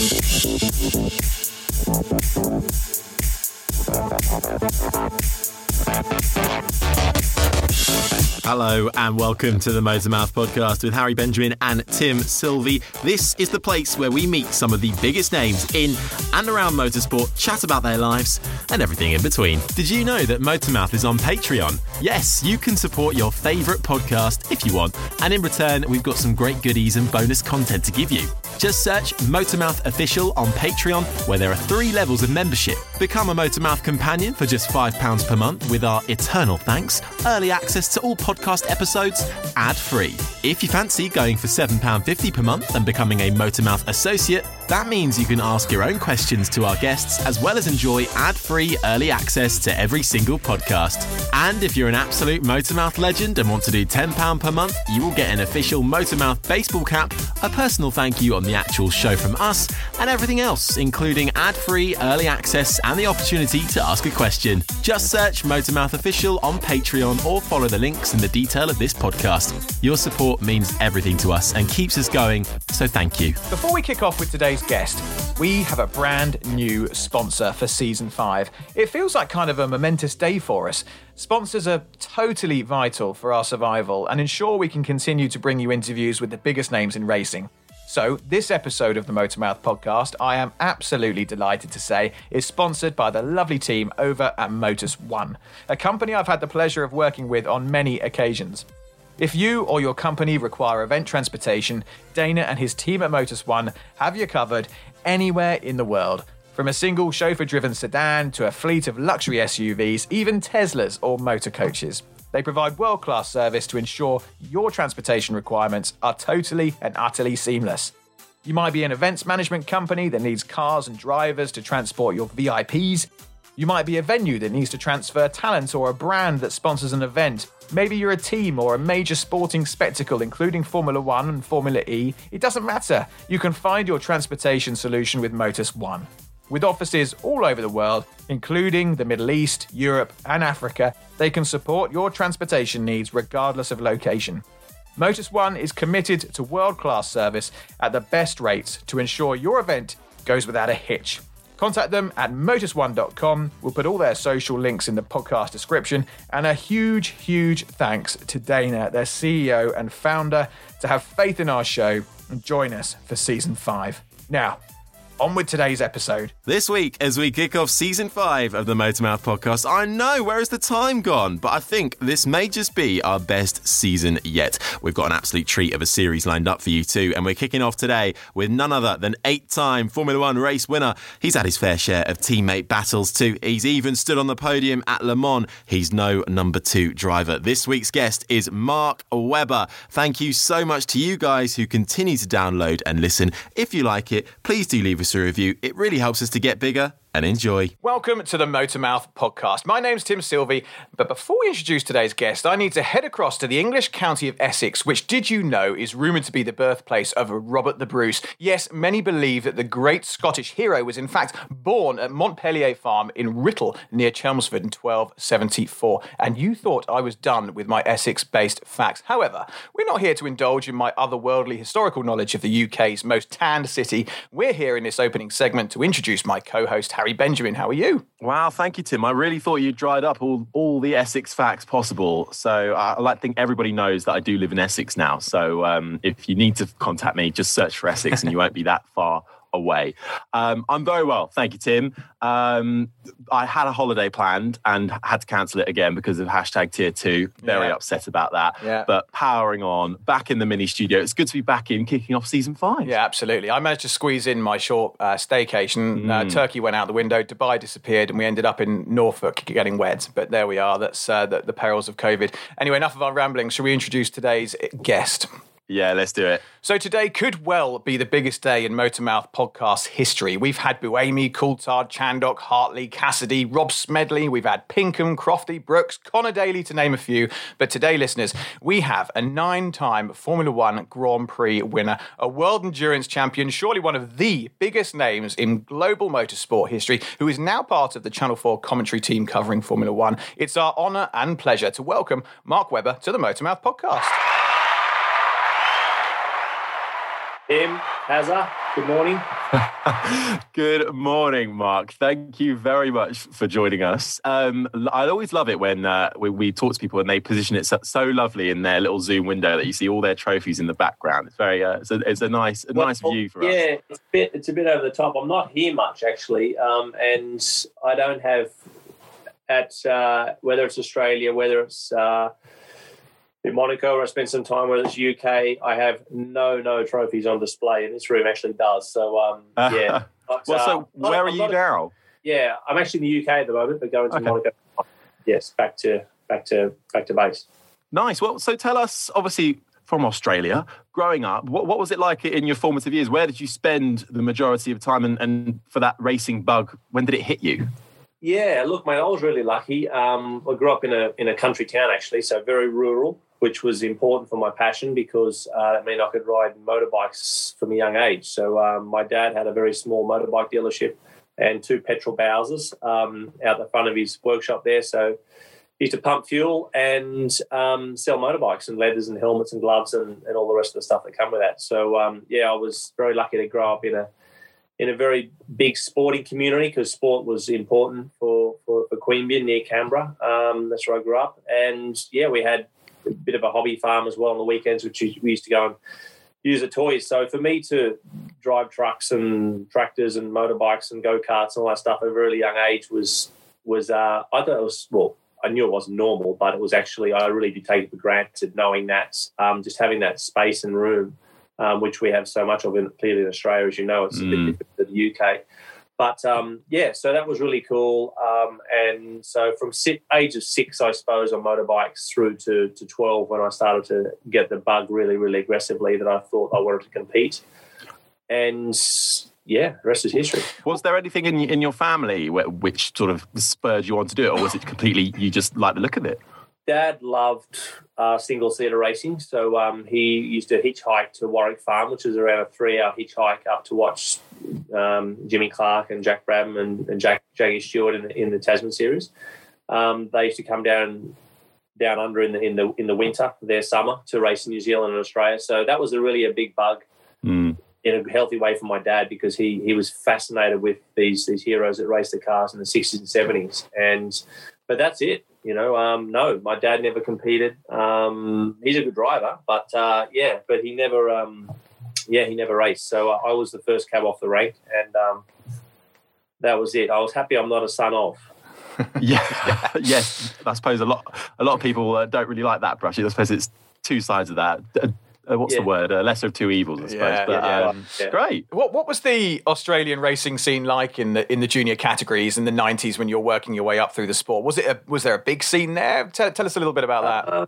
Thank you. Hello and welcome to the Motormouth podcast with Harry Benjamin and Tim Sylvie. This is the place where we meet some of the biggest names in and around motorsport, chat about their lives and everything in between. Did you know that Motormouth is on Patreon? Yes, you can support your favourite podcast if you want, and in return, we've got some great goodies and bonus content to give you. Just search Motormouth Official on Patreon, where there are three levels of membership. Become a Motormouth companion for just £5 per month with our eternal thanks, early access to all podcast episodes, ad free. If you fancy going for £7.50 per month and becoming a Motormouth associate, that means you can ask your own questions to our guests as well as enjoy ad free early access to every single podcast. And if you're an absolute Motormouth legend and want to do £10 per month, you will get an official Motormouth baseball cap, a personal thank you on the actual show from us, and everything else, including ad free early access and the opportunity to ask a question. Just search Motormouth Official on Patreon or follow the links in the detail of this podcast. Your support means everything to us and keeps us going, so thank you. Before we kick off with today's guest, we have a brand new sponsor for season five. It feels like kind of a momentous day for us. Sponsors are totally vital for our survival and ensure we can continue to bring you interviews with the biggest names in racing. So, this episode of the Motormouth podcast, I am absolutely delighted to say, is sponsored by the lovely team over at Motus One, a company I've had the pleasure of working with on many occasions. If you or your company require event transportation, Dana and his team at Motus One have you covered anywhere in the world. From a single chauffeur driven sedan to a fleet of luxury SUVs, even Teslas or motor coaches. They provide world class service to ensure your transportation requirements are totally and utterly seamless. You might be an events management company that needs cars and drivers to transport your VIPs. You might be a venue that needs to transfer talent or a brand that sponsors an event. Maybe you're a team or a major sporting spectacle, including Formula One and Formula E. It doesn't matter. You can find your transportation solution with Motus One. With offices all over the world, including the Middle East, Europe, and Africa, they can support your transportation needs regardless of location. Motus One is committed to world class service at the best rates to ensure your event goes without a hitch. Contact them at motus1.com. We'll put all their social links in the podcast description. And a huge, huge thanks to Dana, their CEO and founder, to have faith in our show and join us for season five. Now, on with today's episode. This week, as we kick off season five of the Motormouth podcast, I know where has the time gone, but I think this may just be our best season yet. We've got an absolute treat of a series lined up for you too, and we're kicking off today with none other than eight-time Formula One race winner. He's had his fair share of teammate battles too. He's even stood on the podium at Le Mans. He's no number two driver. This week's guest is Mark Webber. Thank you so much to you guys who continue to download and listen. If you like it, please do leave us review. It really helps us to get bigger and enjoy. Welcome to the Motormouth podcast. My name's Tim Sylvie, but before we introduce today's guest, I need to head across to the English county of Essex, which did you know is rumoured to be the birthplace of Robert the Bruce. Yes, many believe that the great Scottish hero was in fact born at Montpellier Farm in Writtle near Chelmsford in 1274. And you thought I was done with my Essex based facts. However, we're not here to indulge in my otherworldly historical knowledge of the UK's most tanned city. We're here in this opening segment to introduce my co host, Harry Benjamin. How are you? Wow, thank you, Tim. I really thought you dried up all, all the Essex facts possible. So uh, I think everybody knows that I do live in Essex now. So um, if you need to contact me, just search for Essex and you won't be that far away. Um, I'm very well, thank you, Tim. Um, I had a holiday planned and had to cancel it again because of hashtag tier two. Very Yeah. upset about that. Yeah. But powering on, back in the mini studio. It's good to be back in, kicking off season five. Yeah, absolutely. I managed to squeeze in my short uh, staycation. Uh, Turkey went out the window, Dubai disappeared, and we ended up in Norfolk getting wet. But there we are. That's uh, the, the perils of COVID. Anyway, enough of our rambling. Shall we introduce today's guest? Yeah, let's do it. So today could well be the biggest day in Motormouth podcast history. We've had Buemi, Coulthard, Chandhok, Hartley, Cassidy, Rob Smedley. We've had Pinkham, Crofty, Brooks, Conor Daly, to name a few. But today, listeners, we have a nine-time Formula One Grand Prix winner, a world endurance champion, surely one of the biggest names in global motorsport history, who is now part of the Channel 4 commentary team covering Formula One. It's our honour and pleasure to welcome Mark Webber to the Motormouth podcast. Tim, Hazza, good morning. Good morning, Mark. Thank you very much for joining us. Um, I always love it when uh, we, we talk to people and they position it so, so lovely in their little Zoom window that you see all their trophies in the background. It's very, uh, it's, a, it's a nice, a nice view for yeah, us. Yeah, it's a bit it's a bit over the top. I'm not here much actually, um, and I don't have at uh, whether it's Australia, whether it's uh, in Monaco, where I spent some time, whether it's UK, I have no no trophies on display, and this room actually does. So um, yeah. Well, uh, so I'm where are you not- now? Yeah, I'm actually in the UK at the moment, but going to Okay. Monaco. Yes, back to back to back to base. Nice. Well, so tell us, obviously, from Australia, growing up, what, what was it like in your formative years? Where did you spend the majority of time? And, and for that racing bug, when did it hit you? Yeah, look, mate, I was really lucky. Um, I grew up in a in a country town actually, so very rural, which was important for my passion because uh, it meant I could ride motorbikes from a young age. So um, my dad had a very small motorbike dealership and two petrol Bowsers um, out the front of his workshop there. So he used to pump fuel and um, sell motorbikes and leathers and helmets and gloves and, and all the rest of the stuff that come with that. So um, yeah, I was very lucky to grow up in a in a very big sporting community because sport was important for, for, for Queanbeyan near Canberra. Um, that's where I grew up. And yeah, we had a bit of a hobby farm as well on the weekends, which we used to go and use the toys. So for me to drive trucks and tractors and motorbikes and go karts and all that stuff at a really young age was was uh, I thought it was well. I knew it wasn't normal, but it was actually I really did take it for granted, knowing that um, just having that space and room um, which we have so much of in, clearly in Australia, as you know, it's a bit Mm. different to the UK. But um, yeah, so that was really cool. Um, and so from si- age of six, I suppose, on motorbikes through to, to 12 when I started to get the bug really, really aggressively that I thought I wanted to compete. And yeah, the rest is history. Was there anything in, in your family wh- which sort of spurred you on to do it, or was it completely you just like the look of it? Dad loved uh, single seater racing, so um, he used to hitchhike to Warwick Farm, which is around a three hour hitchhike up to watch um, Jimmy Clark and Jack Brabham and, and Jack Jackie Stewart in the, in the Tasman series. Um, they used to come down down under in the in the in the winter, their summer, to race in New Zealand and Australia. So that was a really a big bug Mm. in a healthy way for my dad because he he was fascinated with these these heroes that raced the cars in the sixties and seventies. And but that's it. You know, um, no, my dad never competed. Um, he's a good driver, but uh, yeah, but he never, um, yeah, he never raced. So I was the first cab off the rank, and um, that was it. I was happy I'm not a son of. Yeah, yes. I suppose a lot a lot of people uh, don't really like that brush. I suppose it's two sides of that. Uh, what's Yeah. the word? Uh, lesser of two evils, I suppose. Yeah, but, yeah. um, Yeah. Great. What what was the Australian racing scene like in the in the junior categories in the nineties when you're working your way up through the sport? Was it a, was there a big scene there? Tell, tell us a little bit about that. Uh,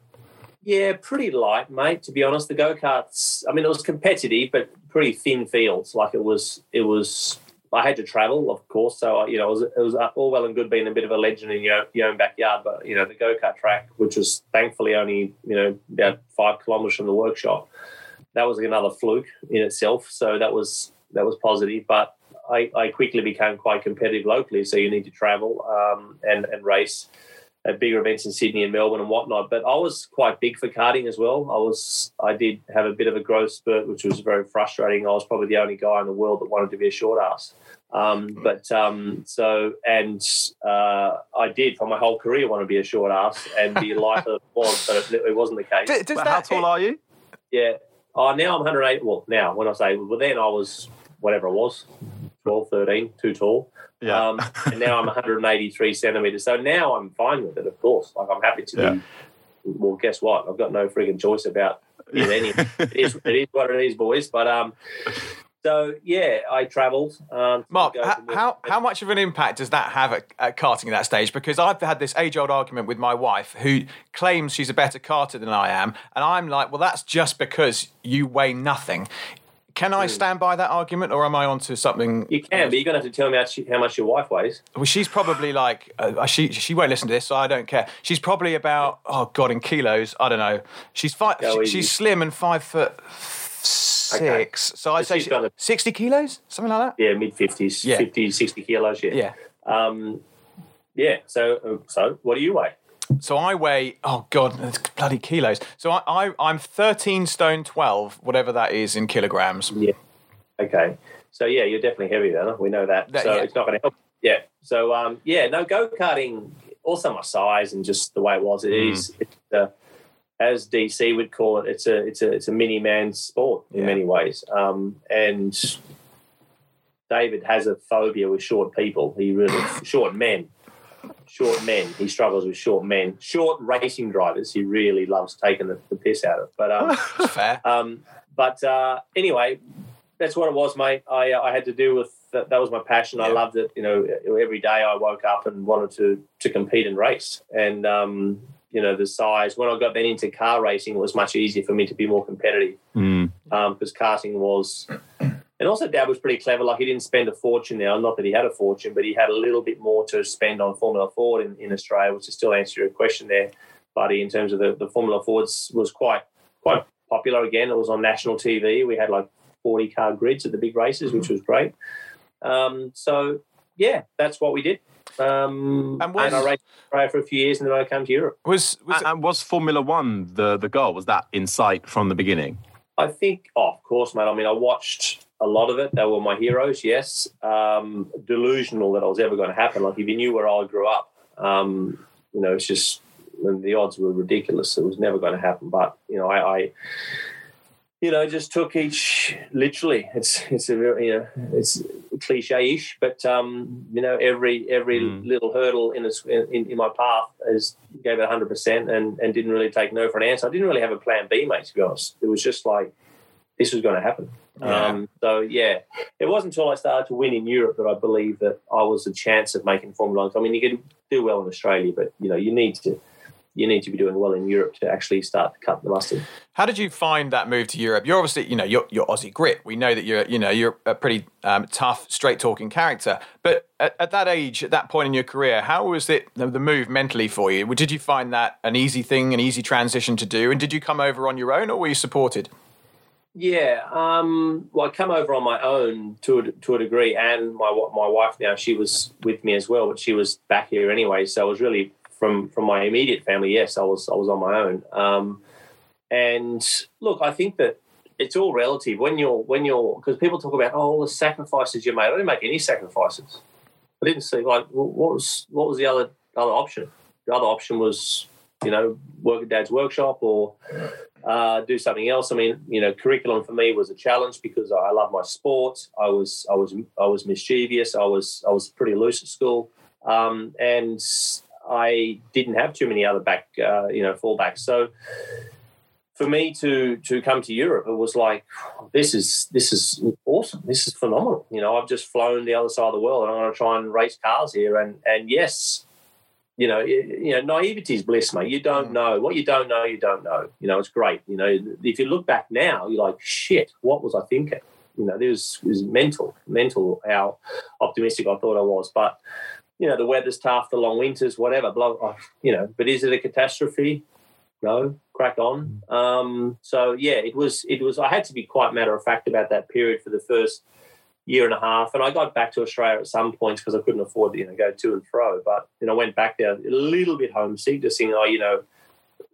yeah, pretty light, mate. To be honest, the go karts. I mean, it was competitive, but pretty thin fields. Like it was, it was I had to travel, of course. So I, you know, it was, it was all well and good being a bit of a legend in your, your own backyard, but you know, the go kart track, which was thankfully only you know about five kilometres from the workshop, that was another fluke in itself. So that was that was positive, but I, I quickly became quite competitive locally. So you need to travel um, and and race at bigger events in Sydney and Melbourne and whatnot. But I was quite big for karting as well. I was I did have a bit of a growth spurt, which was very frustrating. I was probably the only guy in the world that wanted to be a short ass. Um, but um, so and uh, I did for my whole career want to be a short ass and be lighter was, but it, it, wasn't the case. Does, does how tall are you? Yeah. Oh, now I'm 108. Well, now when I say well, then I was whatever I was, 12, 13, too tall. Yeah. Um, and now I'm 183 centimeters. So now I'm fine with it, of course. Like I'm happy to yeah. be. Well, guess what? I've got no frigging choice about it. Any, it, is, it is what it is, boys. But um, so yeah, I travelled. Um, Mark, how, how, how much of an impact does that have at, at karting at that stage? Because I've had this age-old argument with my wife, who claims she's a better karter than I am, and I'm like, well, that's just because you weigh nothing. Can I hmm. stand by that argument, or am I onto something? You can, but you're going to have to tell me how much your wife weighs. Well, she's probably like uh, she she won't listen to this, so I don't care. She's probably about oh god in kilos. I don't know. She's five. She, she's slim and five foot six. So I'd say she, a, sixty kilos, something like that. Yeah, mid fifties, yeah. 50, 60 kilos. Yeah. Yeah. Um, yeah. So uh, so what do you weigh? So I weigh, oh God, it's bloody kilos. So I, I, am 13 stone 12, whatever that is in kilograms. Yeah. Okay. So yeah, you're definitely heavy then. We know that. that so yeah. it's not going to help. Yeah. So um, yeah, no go karting. Also my size and just the way it was. It mm. is. It's, uh, as DC would call it, it's a it's a it's a mini man sport in yeah. many ways. Um, and David has a phobia with short people. He really short men short men. He struggles with short men. Short racing drivers, he really loves taking the, the piss out of. But um, fair. Um, but uh, anyway, that's what it was, mate. I uh, I had to deal with that. That was my passion. Yeah. I loved it. You know, every day I woke up and wanted to to compete and race. And um, you know, the size. When I got then into car racing, it was much easier for me to be more competitive mm. um, because karting was and also, Dad was pretty clever. Like he didn't spend a fortune now. Not that he had a fortune, but he had a little bit more to spend on Formula Ford in, in Australia, which is still answer your question there, buddy. In terms of the, the Formula Fords was quite quite popular again. It was on national TV. We had like forty car grids at the big races, which was great. Um, so yeah, that's what we did. Um, and, was, and, I raced Australia for a few years, and then I came to Europe. Was, was and, was Formula One the the goal? Was that in sight from the beginning? I think, oh, of course, mate. I mean, I watched a lot of it. They were my heroes, yes. Um, delusional that I was ever going to happen. Like if you knew where I grew up, um, you know, it's just the odds were ridiculous. It was never going to happen. But you know, I, I you know, just took each literally. It's it's a very you know it's cliche-ish, but um, you know every every mm. little hurdle in, a, in in my path is gave it hundred percent and and didn't really take no for an answer. I didn't really have a plan B, mate. To be honest, it was just like this was going to happen. Yeah. Um, so yeah, it wasn't until I started to win in Europe that I believed that I was a chance of making Formula One. I mean, you can do well in Australia, but you know you need to you need to be doing well in Europe to actually start to cut the mustard. How did you find that move to Europe? You're obviously, you know, you're, you're Aussie grit. We know that you're, you know, you're a pretty um, tough, straight talking character. But at, at, that age, at that point in your career, how was it the move mentally for you? Did you find that an easy thing, an easy transition to do? And did you come over on your own, or were you supported? Yeah, um, well, I come over on my own to a, to a degree, and my my wife now she was with me as well, but she was back here anyway. So it was really from from my immediate family. Yes, I was I was on my own. Um, and look, I think that it's all relative when you're when you're because people talk about oh all the sacrifices you made. I didn't make any sacrifices. I didn't see like what was what was the other other option? The other option was you know work at dad's workshop or uh, do something else. I mean, you know, curriculum for me was a challenge because I love my sport. I was, I was, I was mischievous. I was, I was pretty loose at school, um, and I didn't have too many other back, uh, you know, fallbacks. So for me to to come to Europe, it was like this is this is awesome. This is phenomenal. You know, I've just flown the other side of the world, and I'm going to try and race cars here. And and yes, you know, you know, naivety is bliss, mate. You don't mm. know what you don't know. You don't know. You know, it's great. You know, if you look back now, you're like, shit, what was I thinking? you know, this was, was mental, mental how optimistic I thought I was. But you know, the weather's tough, the long winters, whatever. Blah, you know, but is it a catastrophe? No, crack on. Um, so yeah, it was. It was. I had to be quite matter of fact about that period for the first year and a half, and I got back to Australia at some points because I couldn't afford to you know go to and fro. But you know, went back there a little bit homesick, just thinking, oh, you know,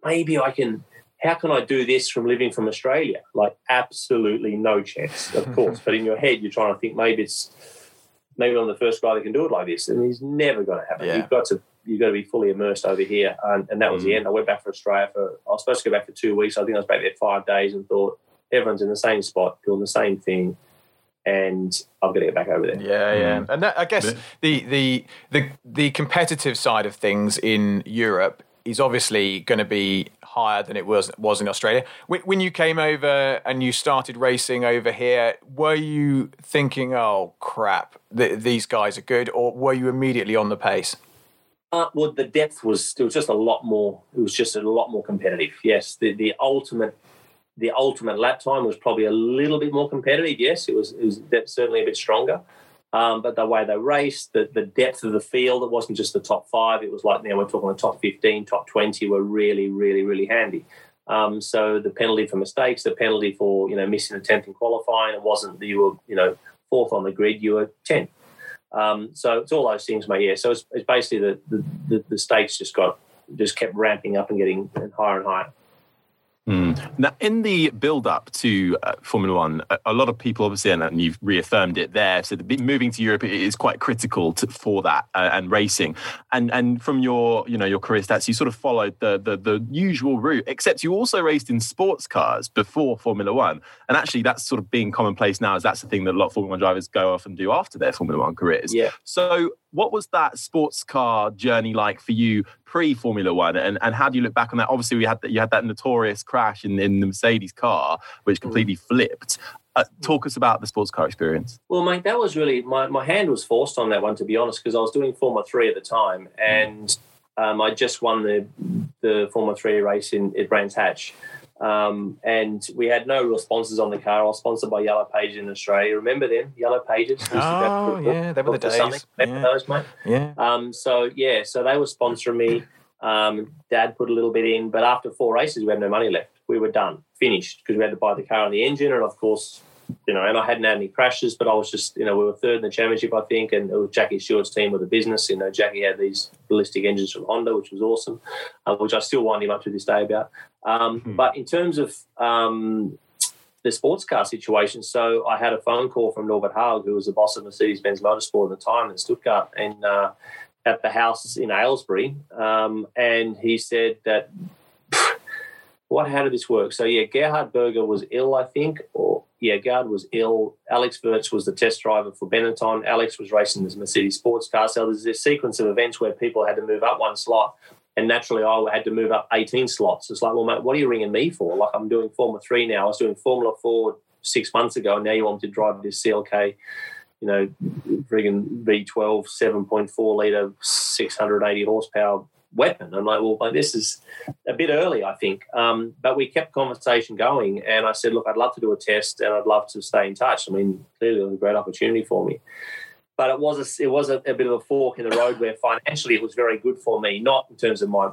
maybe I can. How can I do this from living from Australia? Like, absolutely no chance, of course. but in your head, you're trying to think maybe it's maybe I'm the first guy that can do it like this, and he's never going to happen. Yeah. You've got to you've got to be fully immersed over here, and, and that was mm. the end. I went back for Australia for I was supposed to go back for two weeks. I think I was back there five days, and thought everyone's in the same spot doing the same thing. And I've got to get back over there. Yeah, yeah, mm. and that, I guess the the the the competitive side of things in Europe is obviously going to be higher than it was was in Australia. When you came over and you started racing over here, were you thinking, "Oh crap, th- these guys are good," or were you immediately on the pace? Uh, well, the depth was it was just a lot more. It was just a lot more competitive. Yes, the the ultimate the ultimate lap time was probably a little bit more competitive. Yes, it was it was certainly a bit stronger. Um, but the way they raced, the, the depth of the field, it wasn't just the top five. It was like now we're talking the top 15, top 20 were really, really, really handy. Um, so the penalty for mistakes, the penalty for you know missing a tenth in qualifying, it wasn't that you were you know fourth on the grid, you were tenth. Um, so it's all those things, mate. Yeah. So it's, it's basically the, the, the the stakes just got just kept ramping up and getting higher and higher. Mm. Now, in the build up to uh, Formula One, a, a, lot of people obviously, and, and, you've reaffirmed it there, so the, moving to Europe is quite critical to, for that uh, and racing. And and from your you know your career stats, you sort of followed the, the, the usual route, except you also raced in sports cars before Formula One. And actually, that's sort of being commonplace now, as that's the thing that a lot of Formula One drivers go off and do after their Formula One careers. Yeah. So what was that sports car journey like for you pre Formula One, and, and how do you look back on that? Obviously, we had that you had that notorious crash in, in the Mercedes car, which completely mm. flipped. Uh, talk us about the sports car experience. Well, mate, that was really my, my hand was forced on that one to be honest, because I was doing Formula Three at the time, and um, I just won the the Formula Three race in at Brands Hatch. Um, and we had no real sponsors on the car. I was sponsored by Yellow Pages in Australia. Remember them, Yellow Pages? Oh, yeah, they were the days. Yeah. Those, mate. Yeah. Um, so, yeah, so they were sponsoring me. Um, Dad put a little bit in, but after four races, we had no money left. We were done, finished, because we had to buy the car and the engine. And of course, you know, and I hadn't had any crashes, but I was just, you know, we were third in the championship, I think, and it was Jackie Stewart's team with the business. You know, Jackie had these ballistic engines from Honda, which was awesome, uh, which I still wind him up to this day about. Um, hmm. But in terms of um, the sports car situation, so I had a phone call from Norbert Haug, who was the boss of Mercedes Benz Motorsport at the time in Stuttgart, and uh, at the house in Aylesbury, um, and he said that. What? How did this work? So yeah, Gerhard Berger was ill, I think, or yeah, Gard was ill. Alex Wurz was the test driver for Benetton. Alex was racing this Mercedes sports car. So there's this sequence of events where people had to move up one slot. And naturally, I had to move up 18 slots. It's like, well, mate, what are you ringing me for? Like, I'm doing Formula 3 now. I was doing Formula 4 six months ago. And now you want me to drive this CLK, you know, friggin' V12, 7.4 litre, 680 horsepower weapon. I'm like, well, this is a bit early, I think. Um, but we kept conversation going, and I said, look, I'd love to do a test, and I'd love to stay in touch. I mean, clearly, it was a great opportunity for me. But it was a, it was a, a bit of a fork in the road where financially it was very good for me, not in terms of my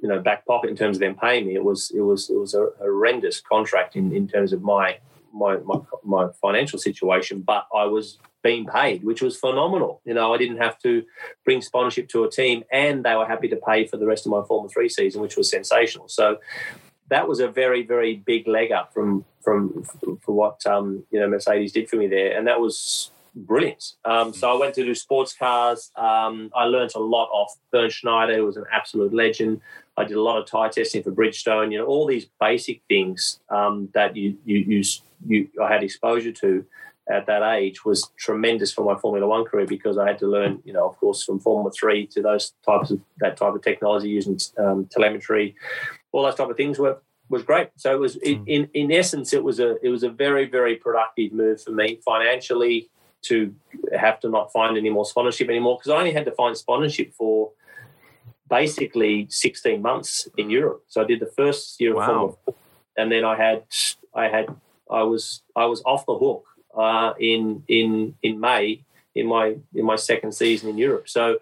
you know back pocket in terms of them paying me. It was it was it was a horrendous contract in, in terms of my my, my my financial situation, but I was being paid, which was phenomenal. You know, I didn't have to bring sponsorship to a team, and they were happy to pay for the rest of my Formula Three season, which was sensational. So that was a very, very big leg up from from for what um, you know Mercedes did for me there, and that was brilliant. Um, so I went to do sports cars. Um, I learned a lot off Bernd Schneider, who was an absolute legend. I did a lot of tyre testing for Bridgestone. You know, all these basic things um, that you, you you you I had exposure to at that age was tremendous for my Formula One career because I had to learn, you know, of course, from Formula Three to those types of that type of technology using um, telemetry, all those type of things were was great. So it was mm. in in essence, it was a it was a very very productive move for me financially to have to not find any more sponsorship anymore because I only had to find sponsorship for basically 16 months in Europe. So I did the first year of wow. Formula, and then I had I had I was I was off the hook uh, in in in May in my in my second season in Europe. So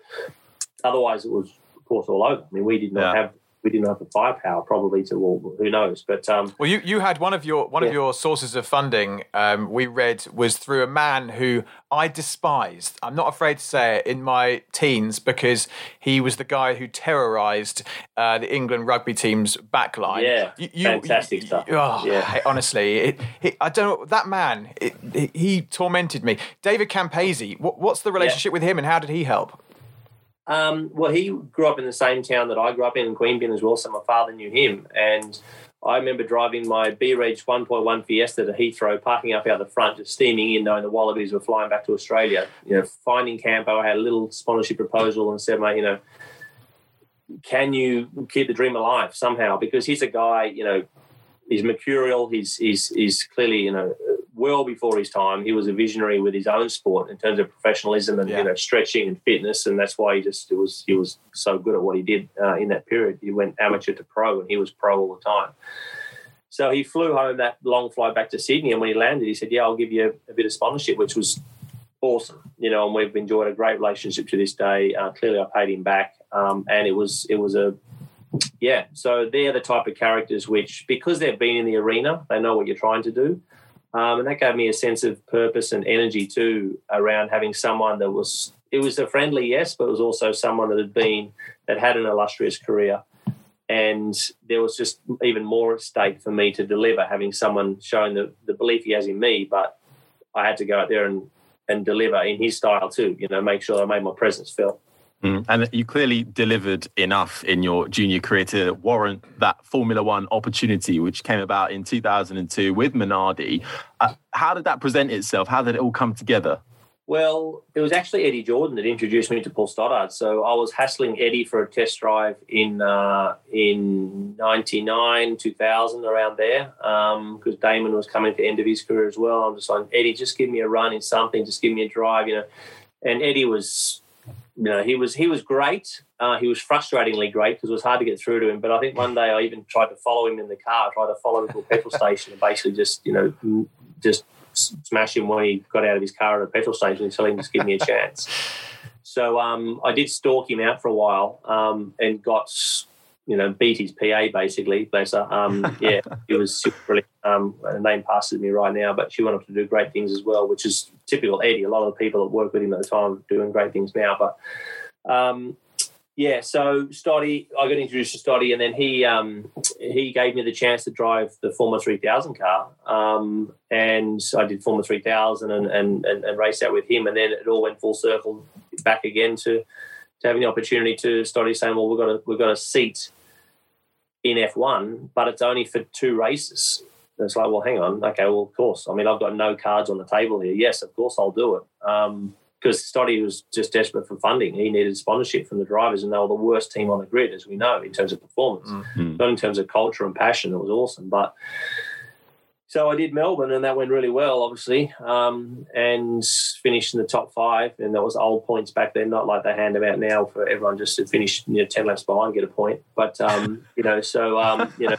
otherwise, it was of course all over. I mean, we did not Yeah. have we didn't have the firepower probably to well, who knows, but um, Well, you, you had one of your one of your sources of funding. Um, we read was through a man who I despised. I'm not afraid to say it in my teens because he was the guy who terrorised uh, the England rugby team's backline. Yeah, fantastic stuff. Oh, Yeah. honestly, it, it, I don't know that man. It, he tormented me. David Campese. What, what's the relationship with him, and how did he help? Um, well, he grew up in the same town that I grew up in, in Queanbeyan as well. So my father knew him, and I remember driving my B Reg 1.1 Fiesta to Heathrow, parking up out the front, just steaming in, knowing the Wallabies were flying back to Australia. You know, finding Campo, I had a little sponsorship proposal and said, mate, you know, can you keep the dream alive somehow? Because he's a guy, you know, he's mercurial. He's he's he's clearly, you know, well before his time. He was a visionary with his own sport in terms of professionalism and Yeah. you know stretching and fitness, and that's why he just it was he was so good at what he did uh, in that period. He went amateur to pro, and he was pro all the time. So he flew home that long flight back to Sydney, and when he landed, he said, "Yeah, I'll give you a, a bit of sponsorship," which was awesome, you know. And we've enjoyed a great relationship to this day. Uh, clearly, I paid him back, um, and it was it was a yeah. So they're the type of characters which, because they've been in the arena, they know what you're trying to do. Um, and that gave me a sense of purpose and energy too around having someone that was it was a friendly yes, but it was also someone that had been that had an illustrious career. And there was just even more at stake for me to deliver, having someone showing the, the belief he has in me, but I had to go out there and, and deliver in his style too, you know, make sure I made my presence felt. Mm. And you clearly delivered enough in your junior career to warrant that Formula One opportunity, which came about in 2002 with Minardi. Uh, how did that present itself? How did it all come together? Well, it was actually Eddie Jordan that introduced me to Paul Stoddart. So I was hassling Eddie for a test drive in uh, in '99, 2000, around there, because Damon was coming to the end of his career as well. I'm just like, Eddie, just give me a run in something, just give me a drive, you know. And Eddie was, you know, he was he was great. Uh, he was frustratingly great because it was hard to get through to him. But I think one day I even tried to follow him in the car, tried to follow him to a petrol station, and basically just, you know, just smash him when he got out of his car at a petrol station and tell him just give me a chance. So um, I did stalk him out for a while um, and got, you know, beat his PA basically. Bless her. Um, yeah, it was brilliant. Um, her name passes me right now, but she went on to do great things as well, which is typical Eddie. A lot of the people that work with him at the time are doing great things now. But um, yeah, so Stoddy, I got introduced to Stoddy, and then he um, he gave me the chance to drive the Formula 3000 car, um, and I did Formula 3000 and, and and and race out with him, and then it all went full circle back again to to having the opportunity to Stoddy saying, well, we've got a we've got a seat in F1, but it's only for two races. And it's like, well, hang on, okay, well, of course. I mean, I've got no cards on the table here. Yes, of course, I'll do it. Um, because Stoddy was just desperate for funding. He needed sponsorship from the drivers, and they were the worst team on the grid, as we know, in terms of performance. Mm. Not in terms of culture and passion. It was awesome. But so I did Melbourne, and that went really well, obviously, um, and finished in the top five. And that was old points back then, not like they hand them out now for everyone just to finish you know, 10 laps behind, get a point. But, um, you know, so, um, you know,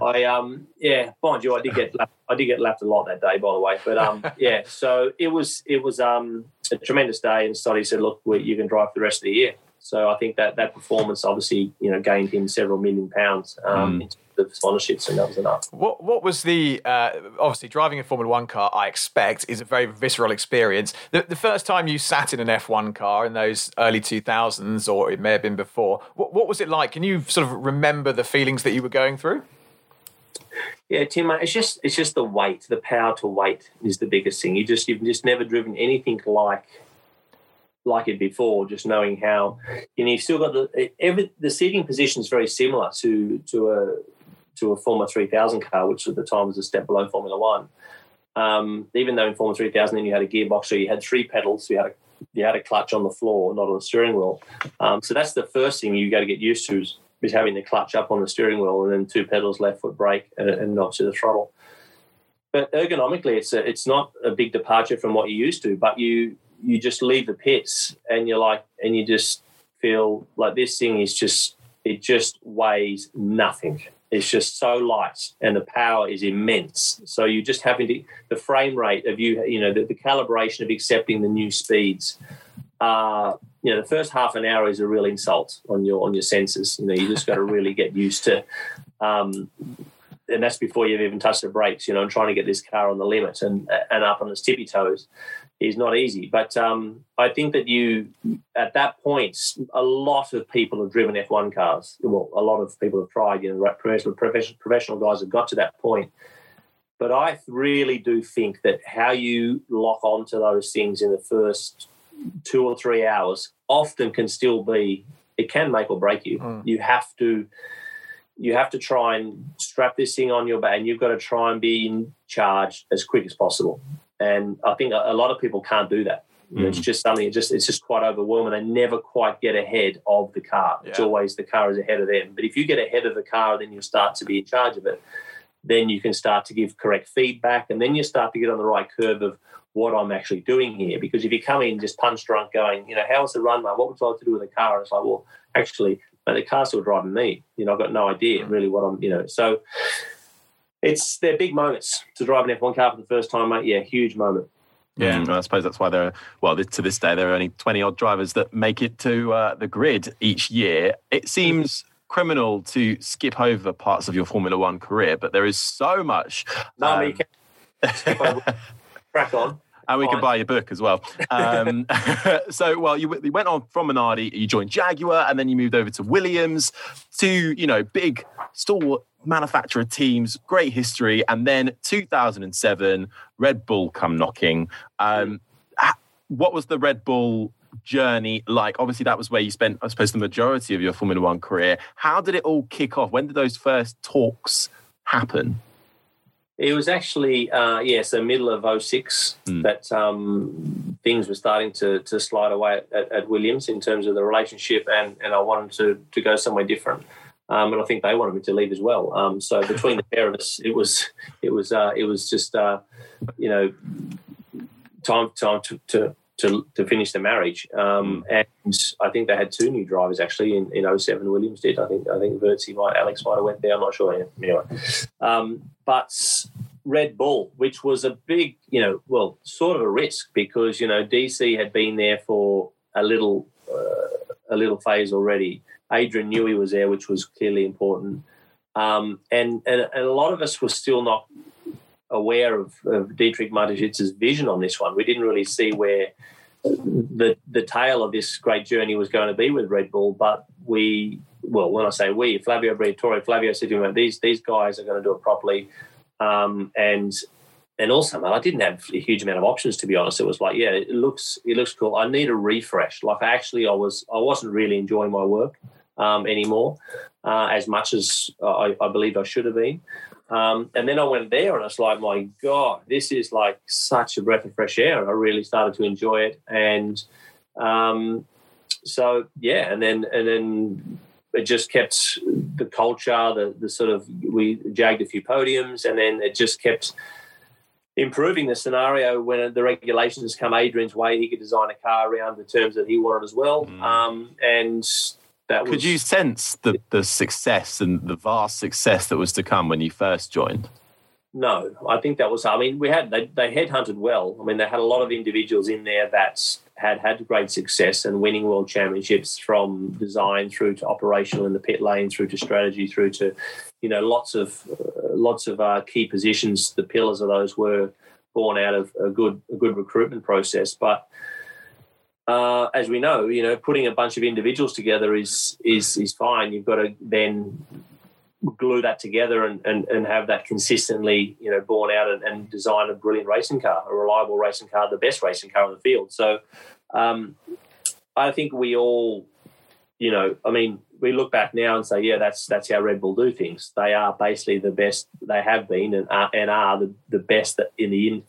I, um, yeah, mind you, I did get lapped, I did get lapped a lot that day, by the way. But, um, yeah, so it was, it was, um, a tremendous day. And Stoddy said, look, we, you can drive for the rest of the year. So I think that that performance obviously, you know, gained him several million pounds um, Mm. Of sponsorships, and that was enough. What what was the uh, obviously driving a Formula One car? I expect is a very visceral experience. The, the first time you sat in an F1 car in those early two thousands, or it may have been before. What, what was it like? Can you sort of remember the feelings that you were going through? Yeah, Tim, it's just it's just the weight, the power to weight is the biggest thing. You just you've just never driven anything like like it before. Just knowing how you know you've still got the every the seating position is very similar to to a to a Formula three thousand car, which at the time was a step below Formula One. Um, even though in Formula three thousand, then you had a gearbox, so you had three pedals, you had a you had a clutch on the floor, not on the steering wheel. Um, so that's the first thing you got to get used to is, is having the clutch up on the steering wheel and then two pedals, left foot brake, and, and not to the throttle. But ergonomically, it's a, it's not a big departure from what you're used to. But you you just leave the pits and you're like, and you just feel like this thing is just it just weighs nothing. Is just so light and the power is immense. So you're just having to the frame rate of you, you know, the, the calibration of accepting the new speeds. Uh, you know, the first half an hour is a real insult on your on your senses. You know, you just got to really get used to. Um, and that's before you've even touched the brakes, you know, and trying to get this car on the limit and and up on its tippy toes is not easy. But um, I think that you, at that point, a lot of people have driven F1 cars. Well, a lot of people have tried. You know, professional professional, professional guys have got to that point. But I really do think that how you lock onto those things in the first two or three hours often can still be it can make or break you. Mm. You have to you have to try and strap this thing on your back and you've got to try and be in charge as quick as possible. And I think a, lot of people can't do that. Mm. It's just something. It just it's just quite overwhelming. They never quite get ahead of the car. Yeah. It's always the car is ahead of them. But if you get ahead of the car, then you start to be in charge of it. Then you can start to give correct feedback, and then you start to get on the right curve of what I'm actually doing here. Because if you come in just punch drunk, going, you know, how's the run, mate? What would you like to do with the car? And it's like, well, actually, mate, the car's still driving me. You know, I've got no idea mm. really what I'm. You know, so it's they're big moments to drive an F1 car for the first time, mate. Yeah, huge moment. Yeah, mm, I suppose that's why there are, well, to this day, there are only 20 odd drivers that make it to uh, the grid each year. It seems criminal to skip over parts of your Formula One career, but there is so much. No, um, you can crack on. And we can buy your book as well. Um, so, well, you, you, went on from Minardi, you joined Jaguar, and then you moved over to Williams, two, you know, big stalwart manufacturer teams, great history. And then 2007, Red Bull come knocking. Um, what was the Red Bull journey like? Obviously, that was where you spent, I suppose, the majority of your Formula One career. How did it all kick off? When did those first talks happen? It was actually, uh, yeah, so middle of 06 mm. that um, things were starting to, to slide away at, at, Williams in terms of the relationship, and, and I wanted to, to go somewhere different. Um, and I think they wanted me to leave as well. Um, so between the pair of us, it was it was uh, it was just uh, you know time time to, to to, to finish the marriage. Um, and I think they had two new drivers actually in, in 07 Williams did. I think I think Wurzy might Alex might have went there. I'm not sure. Anyway, um, but Red Bull, which was a big you know well sort of a risk because you know DC had been there for a little uh, a little phase already. Adrian knew he was there, which was clearly important. Um, and, and, a lot of us were still not aware of, of Dietrich Mateschitz's vision on this one. We didn't really see where the the tail of this great journey was going to be with Red Bull, but we well, when I say we, Flavio Briatore, Flavio said to these these guys are going to do it properly. Um, and and also, man, I didn't have a huge amount of options to be honest. It was like, yeah, it looks it looks cool. I need a refresh. Like actually, I was I wasn't really enjoying my work um, anymore uh, as much as I, I, believe I should have been. Um, and then I went there and it's like, my God, this is like such a breath of fresh air. I really started to enjoy it. And um, so, yeah, and then, and then it just kept the culture, the, the sort of, we jagged a few podiums and then it just kept improving the scenario when the regulations come Adrian's way. He could design a car around the terms that he wanted as well. Mm. Um, and that Could you sense the, the success and the vast success that was to come when you first joined? No, I think that was. I mean, we had they, they headhunted well. I mean, they had a lot of individuals in there that had had great success and winning world championships from design through to operational in the pit lane, through to strategy, through to you know lots of uh, lots of uh, key positions. The pillars of those were born out of a good a good recruitment process, but uh, as we know, you know, putting a bunch of individuals together is is is fine. You've got to then glue that together and, and, and have that consistently, you know, born out and, and design a brilliant racing car, a reliable racing car, the best racing car in the field. So um, I think we all, you know, I mean, we look back now and say, yeah, that's that's how Red Bull do things. They are basically the best they have been and are, and are the, the best in the in,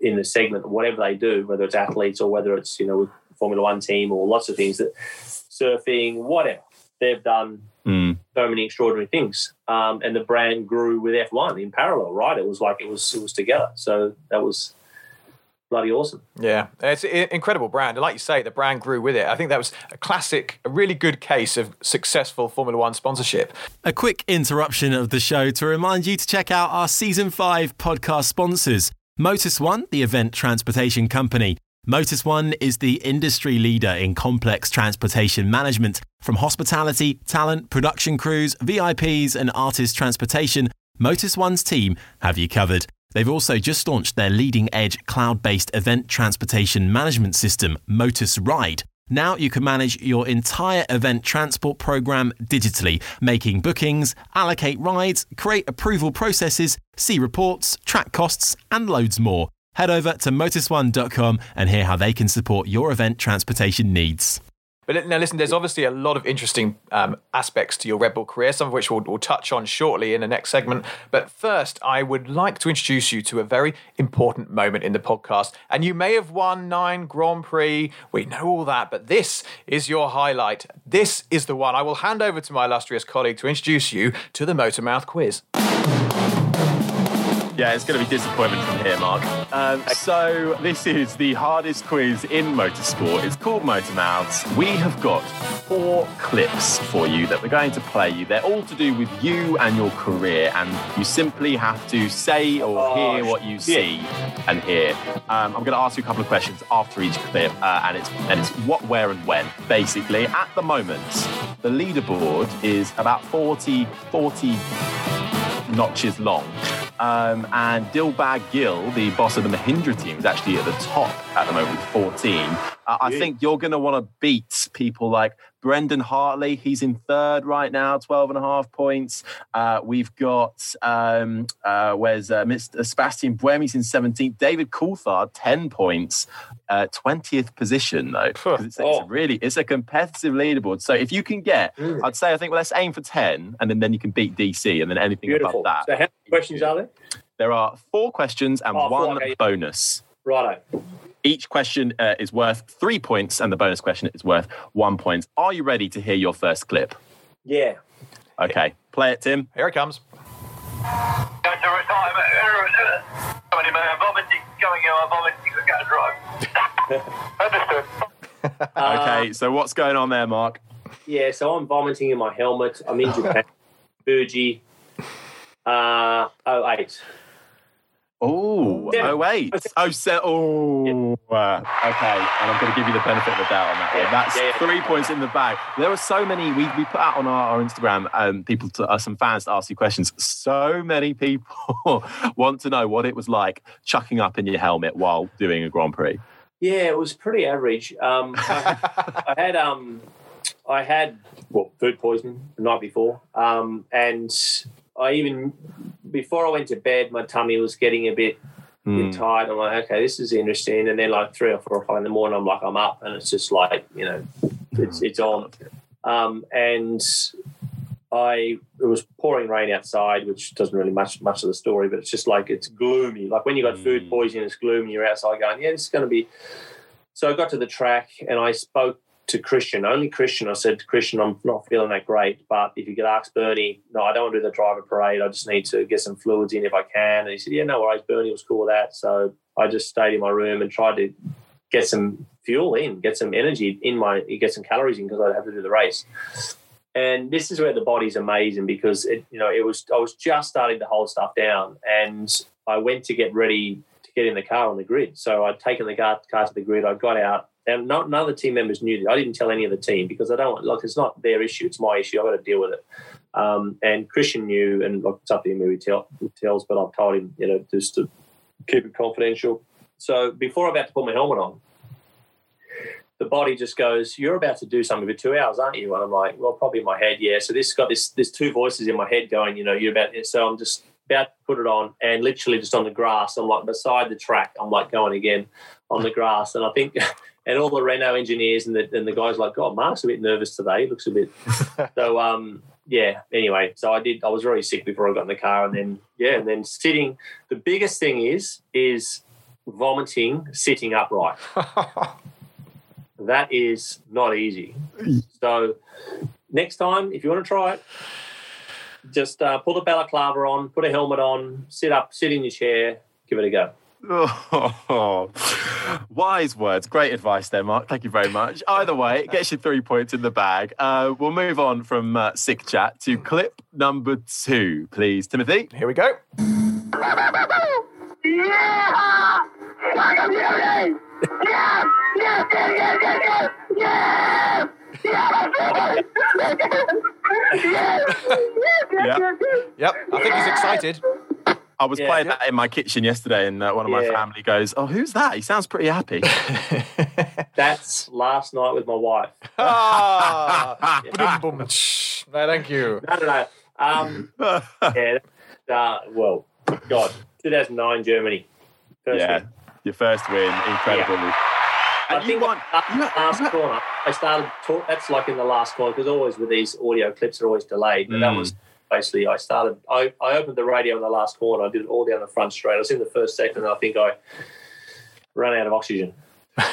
in the segment, whatever they do, whether it's athletes or whether it's you know Formula One team or lots of things that surfing, whatever. They've done mm. so many extraordinary things, um, and the brand grew with F1 in parallel. Right? It was like it was it was together. So that was bloody awesome. Yeah, it's an incredible brand. And like you say, the brand grew with it. I think that was a classic, a really good case of successful Formula One sponsorship. A quick interruption of the show to remind you to check out our season five podcast sponsors. Motus One, the event transportation company. Motus One is the industry leader in complex transportation management. From hospitality, talent, production crews, VIPs, and artist transportation, Motus One's team have you covered. They've also just launched their leading edge cloud based event transportation management system, Motus Ride. Now you can manage your entire event transport program digitally, making bookings, allocate rides, create approval processes, see reports, track costs, and loads more. Head over to motus1.com and hear how they can support your event transportation needs. But now, listen, there's obviously a lot of interesting um, aspects to your Red Bull career, some of which we'll, we'll, touch on shortly in the next segment. But first, I would like to introduce you to a very important moment in the podcast. And you may have won nine Grand Prix. We know all that, but this is your highlight. This is the one. I will hand over to my illustrious colleague to introduce you to the Motormouth quiz. Yeah, it's going to be disappointment from here, Mark. Um, so, this is the hardest quiz in motorsport. It's called Motor Mouths. We have got four clips for you that we're going to play you. They're all to do with you and your career, and you simply have to say or oh, hear what you see and hear. Um, I'm going to ask you a couple of questions after each clip, uh, and it's and it's what, where, and when. Basically, at the moment, the leaderboard is about 40, 40 notches long. Um, and Dilbagh Gill, the boss of the Mahindra team, is actually at the top at the moment with 14. Uh, I think you're going to want to beat people like Brendan Hartley. He's in third right now, 12 and a half points. Uh, we've got, um, uh, where's uh, Mr. Sebastian Buemi's in 17th. David Coulthard, 10 points. 20th uh, position, though. It's, oh. it's, really, it's a competitive leaderboard. So if you can get, mm. I'd say, I think, well, let's aim for 10, and then, then you can beat DC, and then anything Beautiful. above that. So how many questions are there? There are four questions and oh, one okay. bonus. Righto. Each question uh, is worth three points, and the bonus question is worth one point. Are you ready to hear your first clip? Yeah. Okay, play it, Tim. Here it comes. Go to retirement. I'm vomiting. I'm vomiting. I'm going to drive. Understood. Okay, so what's going on there, Mark? Yeah, so I'm vomiting in my helmet. I'm in Japan. Fuji. Uh, 08. Oh, yeah. oh wait, oh so, oh, yeah. okay. And I'm going to give you the benefit of the doubt on that yeah. one. That's yeah, three points in the bag. There were so many. We, we put out on our, our Instagram, um, people, to, uh, some fans to ask you questions. So many people want to know what it was like chucking up in your helmet while doing a Grand Prix. Yeah, it was pretty average. Um, I, I, had um, I had well food poisoning the night before, um, and I even before I went to bed, my tummy was getting a bit, mm. bit tight. I'm like, okay, this is interesting. And then like three or four o'clock in the morning, I'm like, I'm up, and it's just like you know, it's it's on. Um, and I it was pouring rain outside, which doesn't really much much of the story, but it's just like it's gloomy. Like when you got mm. food poisoning, it's gloomy. You're outside going, yeah, this is going to be. So I got to the track and I spoke to Christian, only Christian. I said, to Christian, I'm not feeling that great, but if you could ask Bernie, no, I don't want to do the driver parade. I just need to get some fluids in if I can. And he said, yeah, no worries. Bernie was cool with that. So I just stayed in my room and tried to get some fuel in, get some energy in my, get some calories in because I'd have to do the race. And this is where the body's amazing because it, you know, it was I was just starting to hold stuff down, and I went to get ready to get in the car on the grid. So I'd taken the car, car to the grid. I got out, and not, none of the team members knew that. I didn't tell any of the team because I don't want, like, it's not their issue. It's my issue. I've got to deal with it. Um, and Christian knew, and like, it's up to him who he tell, tells, but I've told him, you know, just to keep it confidential. So before I'm about to put my helmet on, the body just goes, "You're about to do something for two hours, aren't you?" And I'm like, "Well, probably in my head, yeah." So this got this. There's two voices in my head going, you know, you're about. So I'm just about to put it on, and literally just on the grass. I'm like beside the track. I'm like going again on the grass, and I think and all the Renault engineers and the, and the guys like, God, Mark's a bit nervous today. He looks a bit. so, um, yeah, anyway, so I did, I was very sick before I got in the car. And then, yeah, and then sitting, the biggest thing is, is vomiting sitting upright. that is not easy. So, next time, if you want to try it, just uh, pull the balaclava on, put a helmet on, sit up, sit in your chair, give it a go. Oh, wise words. Great advice there, Mark. Thank you very much. Either way, it gets you three points in the bag. Uh, we'll move on from uh, sick chat to clip number two, please, Timothy. Here we go. Yeah. Yep, I think he's excited. I was Yeah. playing that in my kitchen yesterday, and uh, one of my Yeah. family goes, "Oh, who's that? He sounds pretty happy." That's last night with my wife. Ah, boom, boom. No, thank you. No, no, no. Um, yeah, uh, well, God, 2009 Germany. First yeah, win. your first win, incredible. I And you think won. that you last you had- corner, I started. Talk, that's like in the last corner because always with these audio clips are always delayed. But that Mm. was basically I started. I, I opened the radio in the last corner. I did it all down the front straight. I was in the first second, and I think I ran out of oxygen.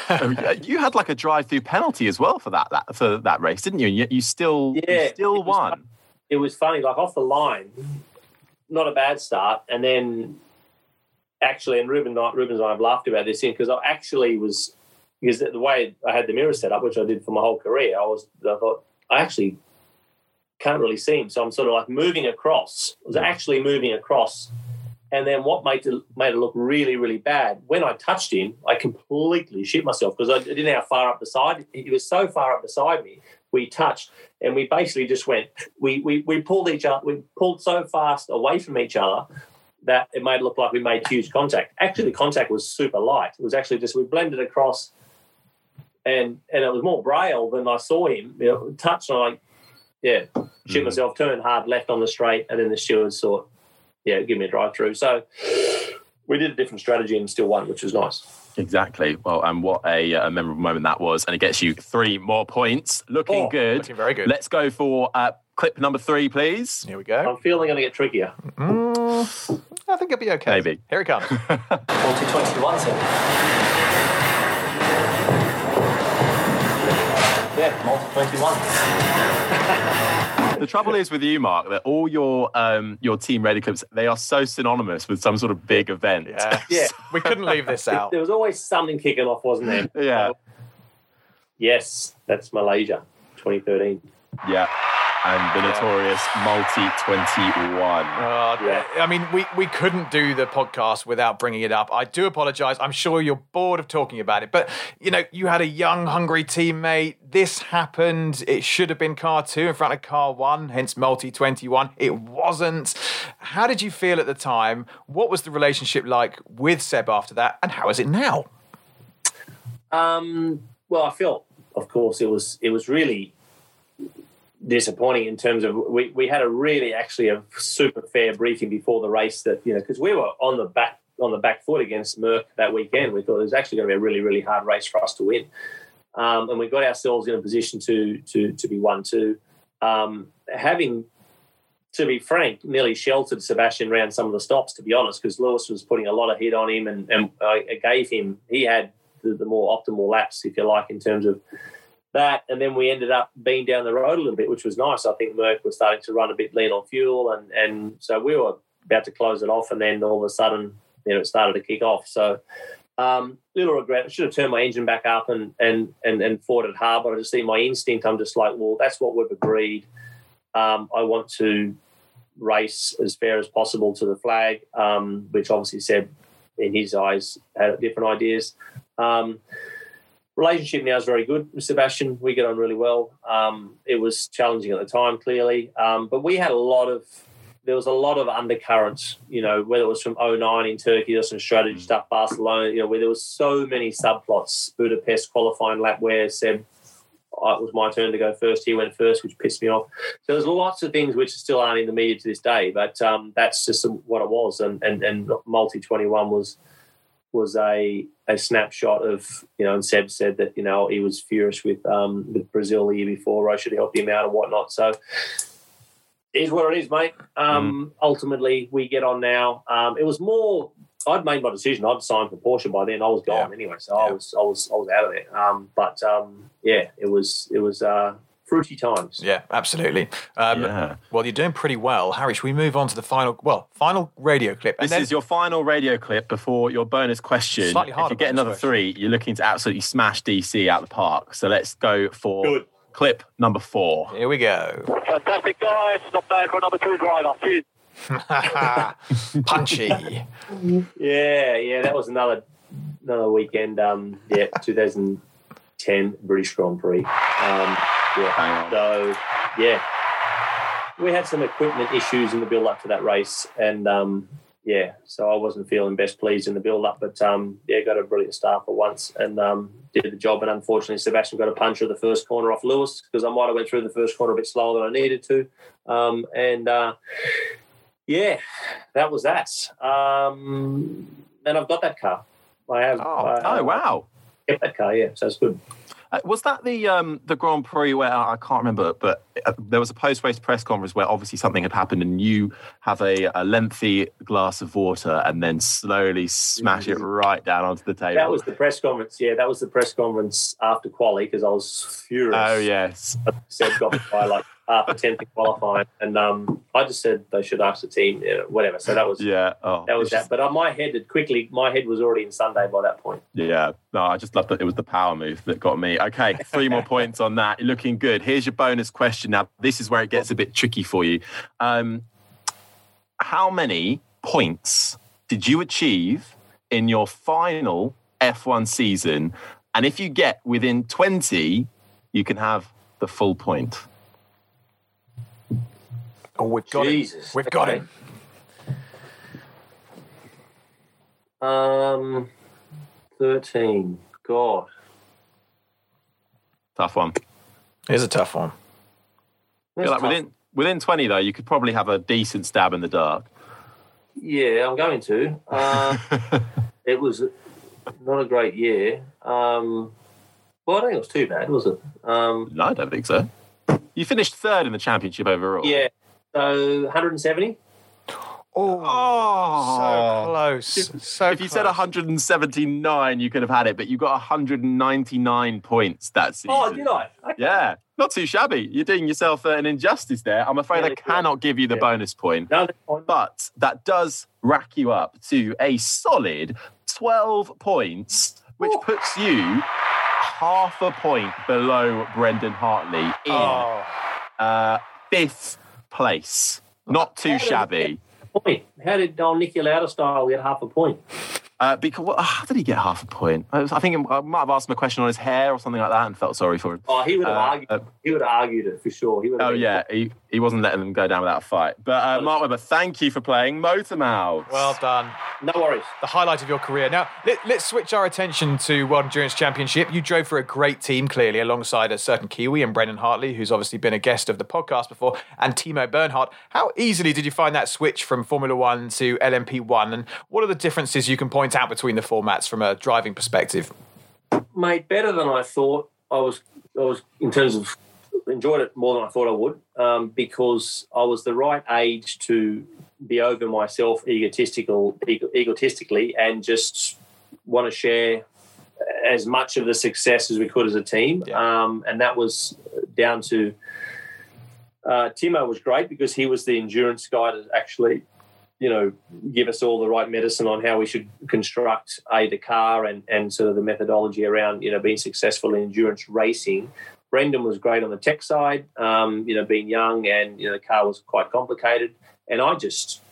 Um, you had like a drive-through penalty as well for that, that for that race, didn't you? And yet you still, you Yeah, still it won. It was funny, like off the line, not a bad start, and then actually, and Ruben, Rubens and I have laughed about this in because I actually was because the way I had the mirror set up, which I did for my whole career, I was I thought I actually can't really see him, so I'm sort of like moving across. I was actually moving across, and then what made it made it look really really bad when I touched him, I completely shit myself because I didn't know how far up the side. He was so far up beside me. We touched, and we basically just went. We we we pulled each other. We pulled so fast away from each other that it made it look like we made huge contact. Actually, the contact was super light. It was actually just we blended across, and and it was more braille than I saw him. You know, touch and I, like, yeah, shit myself, turned hard left on the straight, and then the stewards thought, yeah, give me a drive through. So we did a different strategy and still won, which was nice. Exactly. Well, and what a, uh, memorable moment that was, and it gets you three more points. Looking Oh, good. looking very good. Let's go for uh, clip number three, please. Here we go. I'm feeling going to get trickier. Mm, I think it'll be okay. Maybe. Here it comes. 2021, sir. Yeah, multi 21. The trouble is with you, Mark, that all your um, your team radio clips they are so synonymous with some sort of big event. Yeah. Yeah. We couldn't leave this out. There was always something kicking off, wasn't there? Yeah. Yes, that's Malaysia, 2013. Yeah. And the notorious multi twenty one. Oh, Yeah. I mean, we, we couldn't do the podcast without bringing it up. I do apologize. I'm sure you're bored of talking about it, but you know, you had a young, hungry teammate. This happened. It should have been car two in front of car one, hence multi 21. It wasn't. How did you feel at the time? What was the relationship like with Seb after that? And how is it now? Um, well, I felt, of course, it was it was really disappointing in terms of we, we had a really actually a super fair briefing before the race that you know because we were on the back on the back foot against Merc that weekend. We thought it was actually going to be a really really hard race for us to win, um, and we got ourselves in a position to to to be one two. Um, having to be frank, nearly sheltered Sebastian around some of the stops, to be honest, because Lewis was putting a lot of hit on him, and, and I, I gave him he had the, the more optimal laps, if you like, in terms of that. And then we ended up being down the road a little bit, which was nice. I think Merc was starting to run a bit lean on fuel, and and so we were about to close it off, and then all of a sudden, you know, it started to kick off. So. Um, little regret. I should have turned my engine back up and and and and fought it hard. But I just see my instinct. I'm just like, well, that's what we've agreed. Um, I want to race as fair as possible to the flag, um, which obviously said in his eyes, had different ideas. Um, relationship now is very good with Sebastian. We get on really well. Um, it was challenging at the time, clearly, um, but we had a lot of. There was a lot of undercurrents, you know, whether it was from 09 in Turkey, or some strategy stuff, Barcelona, you know, where there was so many subplots. Budapest qualifying lap where Seb uh, it was my turn to go first. He went first, which pissed me off. So there's lots of things which still aren't in the media to this day, but um, that's just what it was. And and, and multi twenty one was was a a snapshot of you know. And Seb said that you know he was furious with um, with Brazil the year before. I should help him out and whatnot. So. Is what it is, mate. Um, Ultimately, we get on now. Um, it was more. I'd made my decision. I'd signed for Porsche by then. I was gone Yeah. anyway, so I was I was I was out of there. Um, but um, yeah, it was it was uh, fruity times. Yeah, absolutely. Um, Yeah. Well, you're doing pretty well, Harry. Should we move on to the final? Well, final radio clip. And This then- is your final radio clip before your bonus question. Slightly harder. if you get another question. three, you're looking to absolutely smash DC out the park. So let's go for Good. clip number four. Here we go. Fantastic, guys. Not bad for number two driver. Cheers. Punchy. Yeah, yeah, that was another another weekend. Um, yeah, 2010 British Grand Prix. Um, yeah, so yeah, we had some equipment issues in the build up to that race, and um, yeah, so I wasn't feeling best pleased in the build up, but um, yeah, got a brilliant start for once, and um, did the job. And unfortunately, Sebastian got a puncher the first corner off Lewis because I might have went through the first corner a bit slower than I needed to, um, and. Uh, yeah, that was that. Um, and I've got that car. I have. Oh, I- Oh wow! Kept that car. Yeah, so it's good. Uh, was that the um, the Grand Prix where I can't remember, but uh, there was a post race press conference where obviously something had happened, and you have a, a lengthy glass of water and then slowly smash it right down onto the table. That was the press conference. Yeah, that was the press conference after quali because I was furious. oh yes, Seb got by like half a tenth in qualifying, and um, I just said they should ask the team, you know, whatever. So that was yeah. Oh, that was that. just- But uh, my head had quickly. My head was already in Sunday by that point. Yeah, no, I just loved that it was the power move that got me. Okay, three more points on that. You're looking good. Here's your bonus question. Now, this is where it gets a bit tricky for you. Um, how many points did you achieve in your final F1 season? And if you get within 20, you can have the full point. Oh, we've got Jesus. it. We've got Okay. it. Um, thirteen. God. Tough one. Here's a tough one. Feel That's like tough. within within 20 though, you could probably have a decent stab in the dark. Yeah, I'm going to. Uh, it was not a great year. Um, well, I don't think it was too bad, was it? Um, No, I don't think so. You finished third in the championship overall. yeah. So 170. Oh, so close. So if you said 179, you could have had it, but you got 199 points that season. Oh, did I? Okay. Yeah, not too shabby. You're doing yourself an injustice there. I'm afraid Yeah, I yeah. cannot give you the Yeah. bonus point, No, but that does rack you up to a solid 12 points, which puts you half a point below Brendan Hartley in Oh, uh, fifth place. Not too shabby. Point. How did Don Nicky style get half a point? Uh, because well, how did he get half a point? I, was- I think I might have asked him a question on his hair or something like that, and felt sorry for him. Oh, he would have Uh, argued. uh, he would have argued it for sure. He would have Oh yeah, he, he wasn't letting them go down without a fight. But uh, Mark Webber, thank you for playing Motor Mouth. well done. No worries. The highlight of your career. Now, let, let's switch our attention to World Endurance Championship. You drove for a great team, clearly, alongside a certain Kiwi and Brendan Hartley, who's obviously been a guest of the podcast before, and Timo Bernhard. How easily did you find that switch from Formula One to LMP1? And what are the differences you can point out between the formats from a driving perspective? made better than I thought. I was, I was in terms of enjoyed it more than I thought I would um, because I was the right age to be over myself, egotistical, ego, egotistically, and just want to share as much of the success as we could as a team. Yeah. Um, and that was down to uh, Timo was great because he was the endurance guy to actually you know, give us all the right medicine on how we should construct a the car and, and sort of the methodology around, you know, being successful in endurance racing. Brendan was great on the tech side, um, you know, being young and, you know, the car was quite complicated. And I just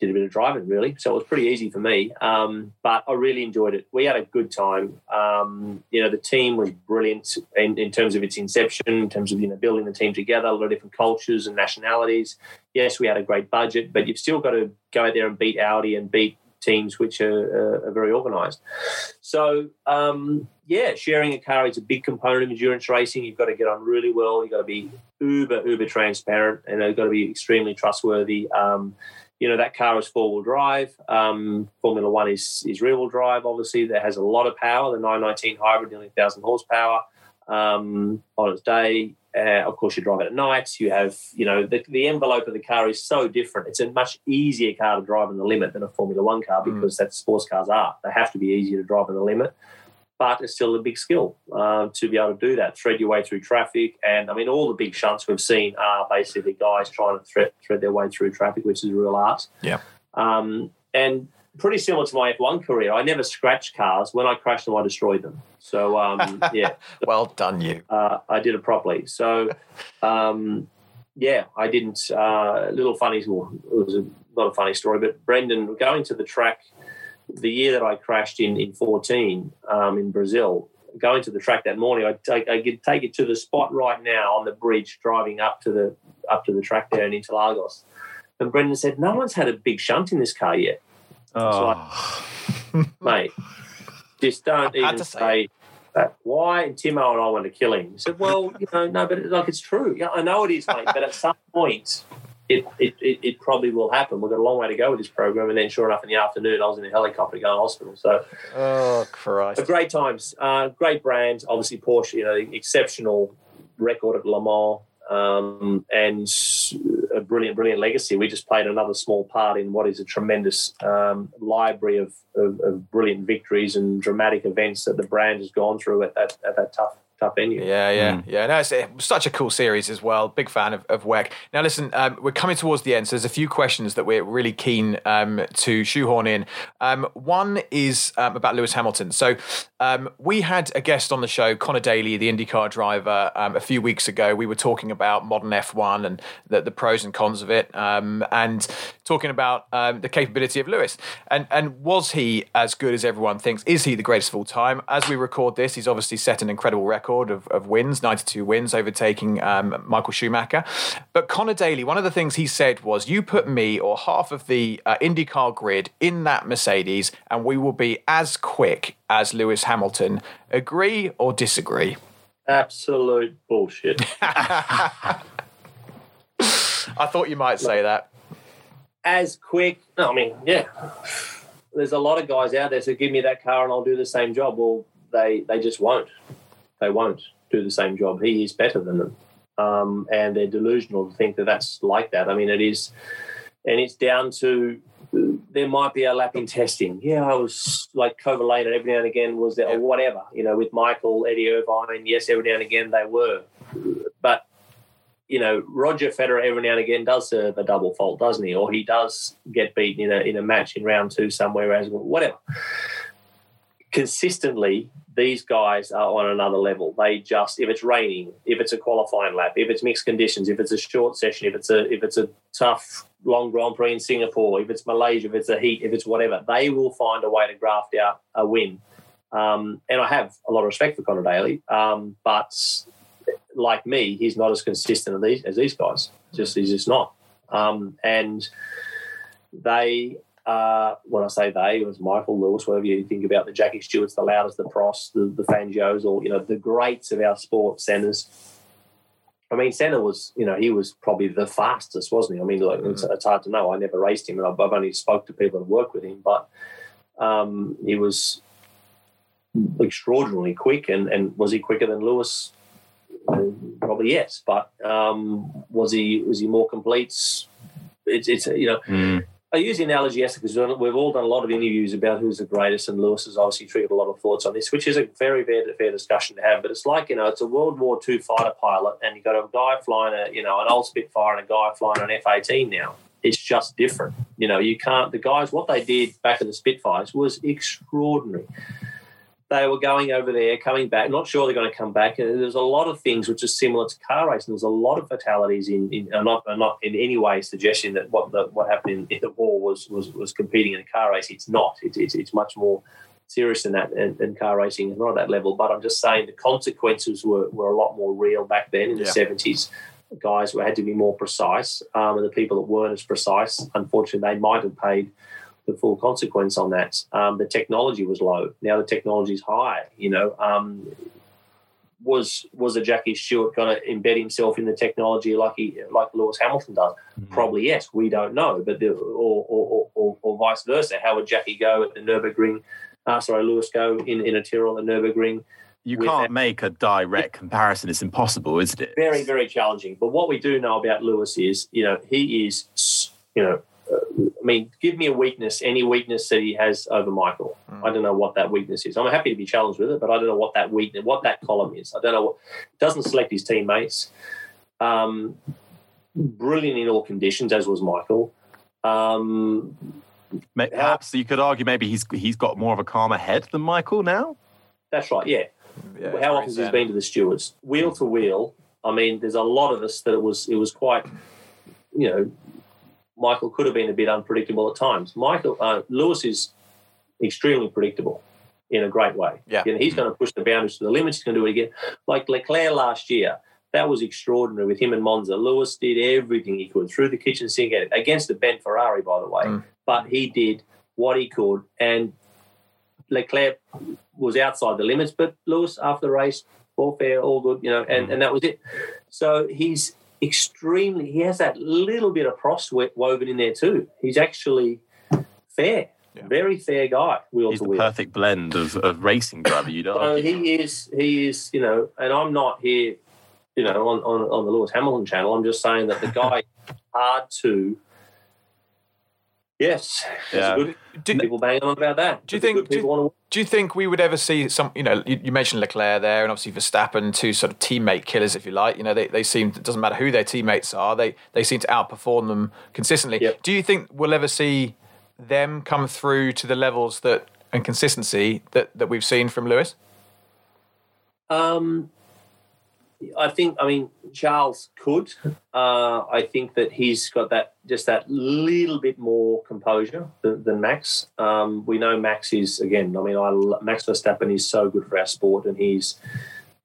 did a bit of driving really. So it was pretty easy for me. Um, but I really enjoyed it. We had a good time. Um, you know, the team was brilliant in, in terms of its inception, in terms of, you know, building the team together, a lot of different cultures and nationalities. Yes, we had a great budget, but you've still got to go out there and beat Audi and beat teams which are, uh, are very organised. So, um, yeah, sharing a car is a big component of endurance racing. You've got to get on really well. You've got to be uber, uber transparent, and you've got to be extremely trustworthy. Um, you know that car is four wheel drive. Um, Formula One is is rear wheel drive. Obviously, that has a lot of power. The 919 hybrid, nearly thousand horsepower um, on its day. Uh, of course, you drive it at night. You have, you know, the, the envelope of the car is so different. It's a much easier car to drive in the limit than a Formula One car because that's sports cars are. They have to be easier to drive in the limit. but it's still a big skill uh, to be able to do that, thread your way through traffic. And I mean, all the big shunts we've seen are basically guys trying to thread, thread their way through traffic, which is real art. Yeah. Um, and pretty similar to my F1 career, I never scratched cars. When I crashed them, I destroyed them. So, um, yeah. well done, you. Uh, I did it properly. So, um, yeah, I didn't. Uh, little funny, well, it was a, not a funny story, but Brendan, going to the track the year that I crashed in in 14 um, in Brazil, going to the track that morning, I take I could take it to the spot right now on the bridge, driving up to the up to the track there and Interlagos. And Brendan said, "No one's had a big shunt in this car yet." Oh. Like, mate, just don't even say, say that. Why? And Timo and I want to kill him. He said, "Well, you know, no, but like it's true. Yeah, I know it is, mate. But at some point." it, it, it, it, probably will happen. We've got a long way to go with this program. And then, sure enough, in the afternoon, I was in a helicopter going to hospital. So, oh, Christ. great times. Uh, great brand. Obviously, Porsche, you know, exceptional record at Le Mans um, and a brilliant, brilliant legacy. We just played another small part in what is a tremendous um, library of, of, of, brilliant victories and dramatic events that the brand has gone through at that, at that tough tough venue. Yeah, yeah, mm. yeah. No, it's such a cool series as well. Big fan of, of WEC. Now, listen, um, we're coming towards the end, so there's a few questions that we're really keen um, to shoehorn in. Um, one is um, about Lewis Hamilton. So um, we had a guest on the show, Conor Daly, the IndyCar driver, um, a few weeks ago. We were talking about modern F1 and the, the pros and cons of it, and talking about the capability of Lewis. And and was he as good as everyone thinks? Is he the greatest of all time? As we record this, he's obviously set an incredible record record of, of wins, 92 wins, overtaking um, Michael Schumacher. But Conor Daly, one of the things he said was, You put me or half of the uh, IndyCar grid in that Mercedes, and we will be as quick as Lewis Hamilton. Agree or disagree? Absolute bullshit. I thought you might say that. As quick, I mean, yeah. There's a lot of guys out there, so give me that car and I'll do the same job. Well, they they just won't they won't do the same job. He is better than them. Um, and they're delusional to think that that's like that. I mean, it is, and it's down to there might be a lap in testing. Yeah, I was like Kovalainen every now and again was there, or whatever. You know, with Michael, Eddie Irvine, yes, every now and again they were. But you know, Roger Federer every now and again does serve a double fault, doesn't he? Or he does get beaten in a in a match in round two somewhere as whatever. Consistently, these guys are on another level. They just if it's raining, if it's a qualifying lap, if it's mixed conditions, if it's a short session, if it's a if it's a tough long Grand Prix in Singapore, if it's Malaysia, if it's a heat, if it's whatever, they will find a way to graft out a win. Um, and I have a lot of respect for Conor Daly, um, but like me, he's not as consistent as these, as these guys. Just he's just not. Um, and they uh, when I say they, it was Michael Lewis, whatever you think about the Jackie Stewarts, the Lauders, the Prost, the, the Fangios, or you know the greats of our sport centres. I mean, Senna was, you know, he was probably the fastest, wasn't he? I mean, like, it's, it's, hard to know. I never raced him, and I've, I've only spoke to people that work with him, but um, he was extraordinarily quick. And, and was he quicker than Lewis? Probably yes, but um, was he was he more complete? It's, it's you know. Mm I use the analogy yes because we've all done a lot of interviews about who's the greatest, and Lewis has obviously triggered a lot of thoughts on this, which is a very fair, fair discussion to have. But it's like you know, it's a World War II fighter pilot, and you've got a guy flying a you know an old Spitfire and a guy flying an F eighteen now. It's just different. You know, you can't. The guys, what they did back in the Spitfires was extraordinary they were going over there, coming back, not sure they're going to come back. And there's a lot of things which are similar to car racing. There's a lot of fatalities in, in not, not in any way suggesting that what the, what happened in, the war was, was was competing in a car race. It's not. It, it's, it's much more serious than that. And, and, car racing is not at that level. But I'm just saying the consequences were, were a lot more real back then in the 70s. Guys who had to be more precise, um, and the people that weren't as precise, unfortunately, they might have paid – the full consequence on that. Um, the technology was low. Now the technology is high. You know, um, was was a Jackie Stewart going to embed himself in the technology like he like Lewis Hamilton does? Mm-hmm. Probably yes. We don't know, but the, or, or, or, or, vice versa. How would Jackie go at the Nurburgring? Uh, sorry, Lewis go in in a Tyrrell at the Nurburgring? You can't make a direct comparison. It's impossible, isn't it? Very, very challenging. But what we do know about Lewis is, you know, he is, you know, I mean, give me a weakness, any weakness that he has over Michael. Mm. I don't know what that weakness is. I'm happy to be challenged with it, but I don't know what that weakness, what that column is. I don't know what. Doesn't select his teammates. Um, brilliant in all conditions, as was Michael. Um, Perhaps you could argue maybe he's he's got more of a calmer head than Michael now. that's right. Yeah. Yeah, How often has he been to the stewards? Wheel to wheel. I mean, there's a lot of us that it was it was quite, you know, Michael could have been a bit unpredictable at times. Michael uh, Lewis is extremely predictable in a great way. Yeah. You know, he's going to push the boundaries to the limits. He's going to do it again. Like Leclerc last year, that was extraordinary with him and Monza. Lewis did everything he could through the kitchen sink against the bent Ferrari, by the way. Mm. But he did what he could, and Leclerc was outside the limits. But Lewis, after the race, all fair, all good, you know, and, and that was it. So he's extremely. He has that little bit of Prost woven in there too. He's actually fair, Yeah. very fair guy, wheel He's to the wheel. perfect blend of, of racing driver. You'd So argue. he is, he is, you know, and I'm not here, you know, on, on, on the Lewis Hamilton channel. I'm just saying that the guy hard to. Yes, Yeah. good Do- people banging on about that. Do you think- do you- people want to? Do you think we would ever see some? You know, you, you mentioned Leclerc there, and obviously Verstappen, two sort of teammate killers, if you like. You know, they, they seem it doesn't matter who their teammates are, they they seem to outperform them consistently. Yep. Do you think we'll ever see them come through to the levels that and consistency that that we've seen from Lewis? Um, I think. I mean, Charles could. Uh, I think that he's got that just that little bit more composure than, than Max. Um, we know Max is again. I mean, I Max Verstappen is so good for our sport, and he's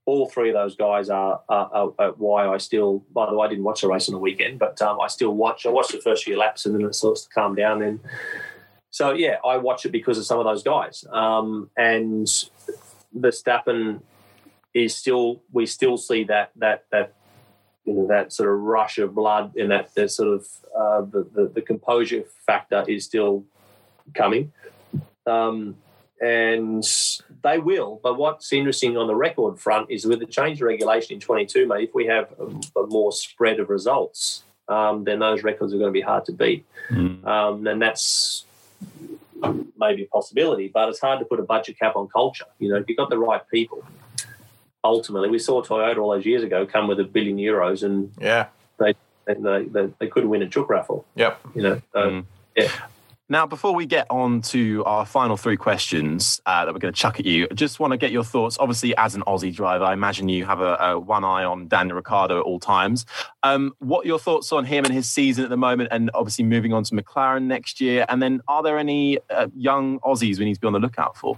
all three of those guys are, are, are, why I still. By the way, I didn't watch the race on the weekend, but um, I still watch. I watched the first few laps, and then it starts to calm down. And so, yeah, I watch it because of some of those guys. Um, and Verstappen is still we still see that that that you know that sort of rush of blood and that that sort of uh, the, the the composure factor is still coming, um, and they will. But what's interesting on the record front is with the change of regulation in 22, mate. If we have a, a more spread of results, um, then those records are going to be hard to beat, Mm. um, and that's maybe a possibility. But it's hard to put a budget cap on culture. You know, if you've got the right people ultimately, we saw Toyota all those years ago come with a billion euros and Yeah. and they, they, they couldn't win a chook raffle. Yep. You know, so, Mm. yeah. Now, before we get on to our final three questions uh, that we're going to chuck at you, I just want to get your thoughts. Obviously, as an Aussie driver, I imagine you have a, a one eye on Daniel Ricciardo at all times. Um, what are your thoughts on him and his season at the moment, and obviously moving on to McLaren next year? And then, are there any uh, young Aussies we need to be on the lookout for?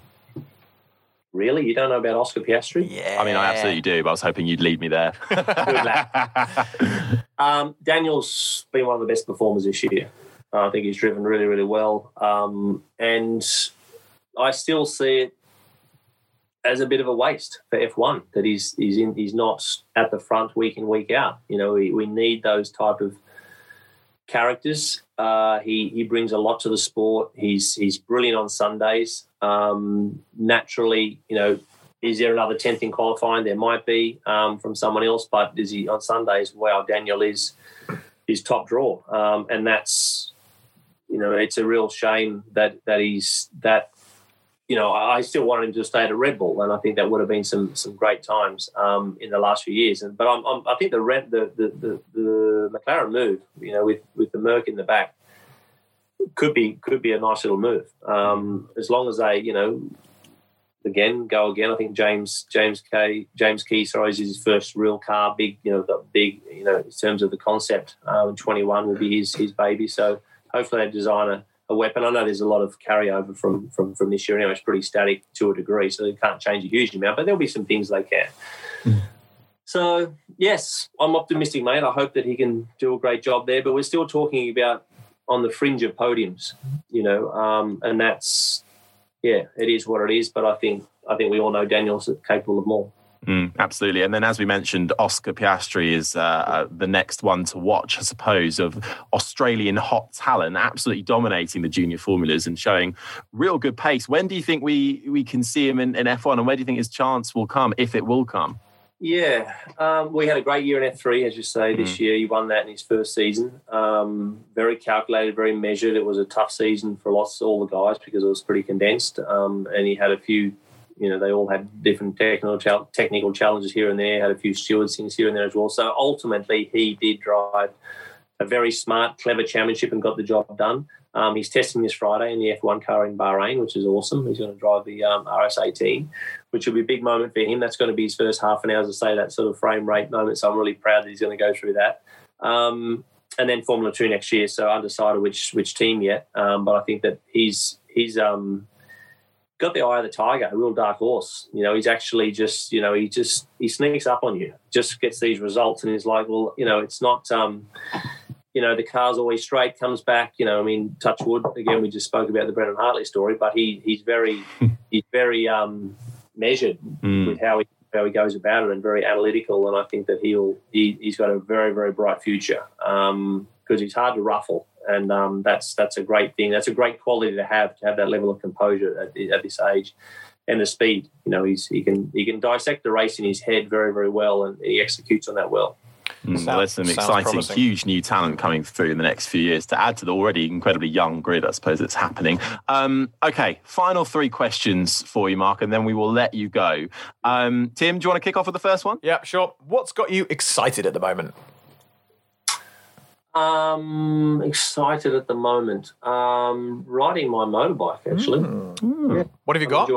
Really, you don't know about Oscar Piastri? Yeah. I mean, I absolutely do, but I was hoping you'd lead me there. Um, Daniel's been one of the best performers this year. Uh, I think he's driven really, really well, um, and I still see it as a bit of a waste for F1 that he's he's in he's not at the front week in week out. You know, we, we need those type of characters. Uh, he he brings a lot to the sport. He's he's brilliant on Sundays. Um, naturally, you know, is there another tenth in qualifying? There might be um, from someone else, but is he on Sundays? Wow, Daniel is his top draw, um, and that's you know it's a real shame that that he's that. You know, I still wanted him to stay at a Red Bull, and I think that would have been some some great times um, in the last few years. And but I'm, I'm, I think the, the the the McLaren move, you know, with with the Merc in the back, could be could be a nice little move. Um, as long as they, you know, again go again. I think James James K James Key sorry is his first real car, big you know the big you know in terms of the concept. Um, Twenty one will be his his baby. So hopefully they design a, a weapon. I know there's a lot of carryover from from from this year. Anyway, it's pretty static to a degree, so they can't change a huge amount. But there'll be some things they can. So yes, I'm optimistic, mate. I hope that he can do a great job there. But we're still talking about on the fringe of podiums, you know, um, and that's yeah, it is what it is. But I think I think we all know Daniel's capable of more. Mm, absolutely. And then, as we mentioned, Oscar Piastri is uh, uh, the next one to watch, I suppose, of Australian hot talent, absolutely dominating the junior formulas and showing real good pace. When do you think we, we can see him in, in F1 and where do you think his chance will come, if it will come? Yeah, um, we had a great year in F3, as you say, this Mm. year. He won that in his first season. Um, very calculated, very measured. It was a tough season for lots of all the guys because it was pretty condensed. Um, and he had a few, you know, they all had different technical technical challenges here and there. Had a few stewards things here and there as well. So ultimately, he did drive a very smart, clever championship and got the job done. Um, he's testing this Friday in the F1 car in Bahrain, which is awesome. He's going to drive the um, RS18, which will be a big moment for him. That's going to be his first half an hour, as I say, that sort of frame rate moment. So I'm really proud that he's going to go through that. Um, and then Formula Two next year. So undecided which which team yet, um, but I think that he's he's um, got the eye of the tiger, a real dark horse. You know, he's actually just you know he just he sneaks up on you, just gets these results, and he's like, well, you know, it's not. Um, you know, the car's always straight, comes back. You know, I mean, touch wood. Again, we just spoke about the Brendan Hartley story, but he he's very he's very um, measured Mm. with how he how he goes about it and very analytical. And I think that he'll he, he's got a very very bright future because he's hard to ruffle, and um, that's that's a great thing. That's a great quality to have to have that level of composure at, the- at this age. And the speed, you know, he's he can he can dissect the race in his head very very well, and he executes on that well. Mm, Sound- well, there's some exciting, promising. huge new talent coming through in the next few years to add to the already incredibly young grid, I suppose, that's happening. Um, okay, final three questions for you, Mark, and then we will let you go. Um, Tim, do you want to kick off with the first one? Yeah, sure. What's got you excited at the moment? Um, excited at the moment. Um, riding my motorbike actually. What have you got?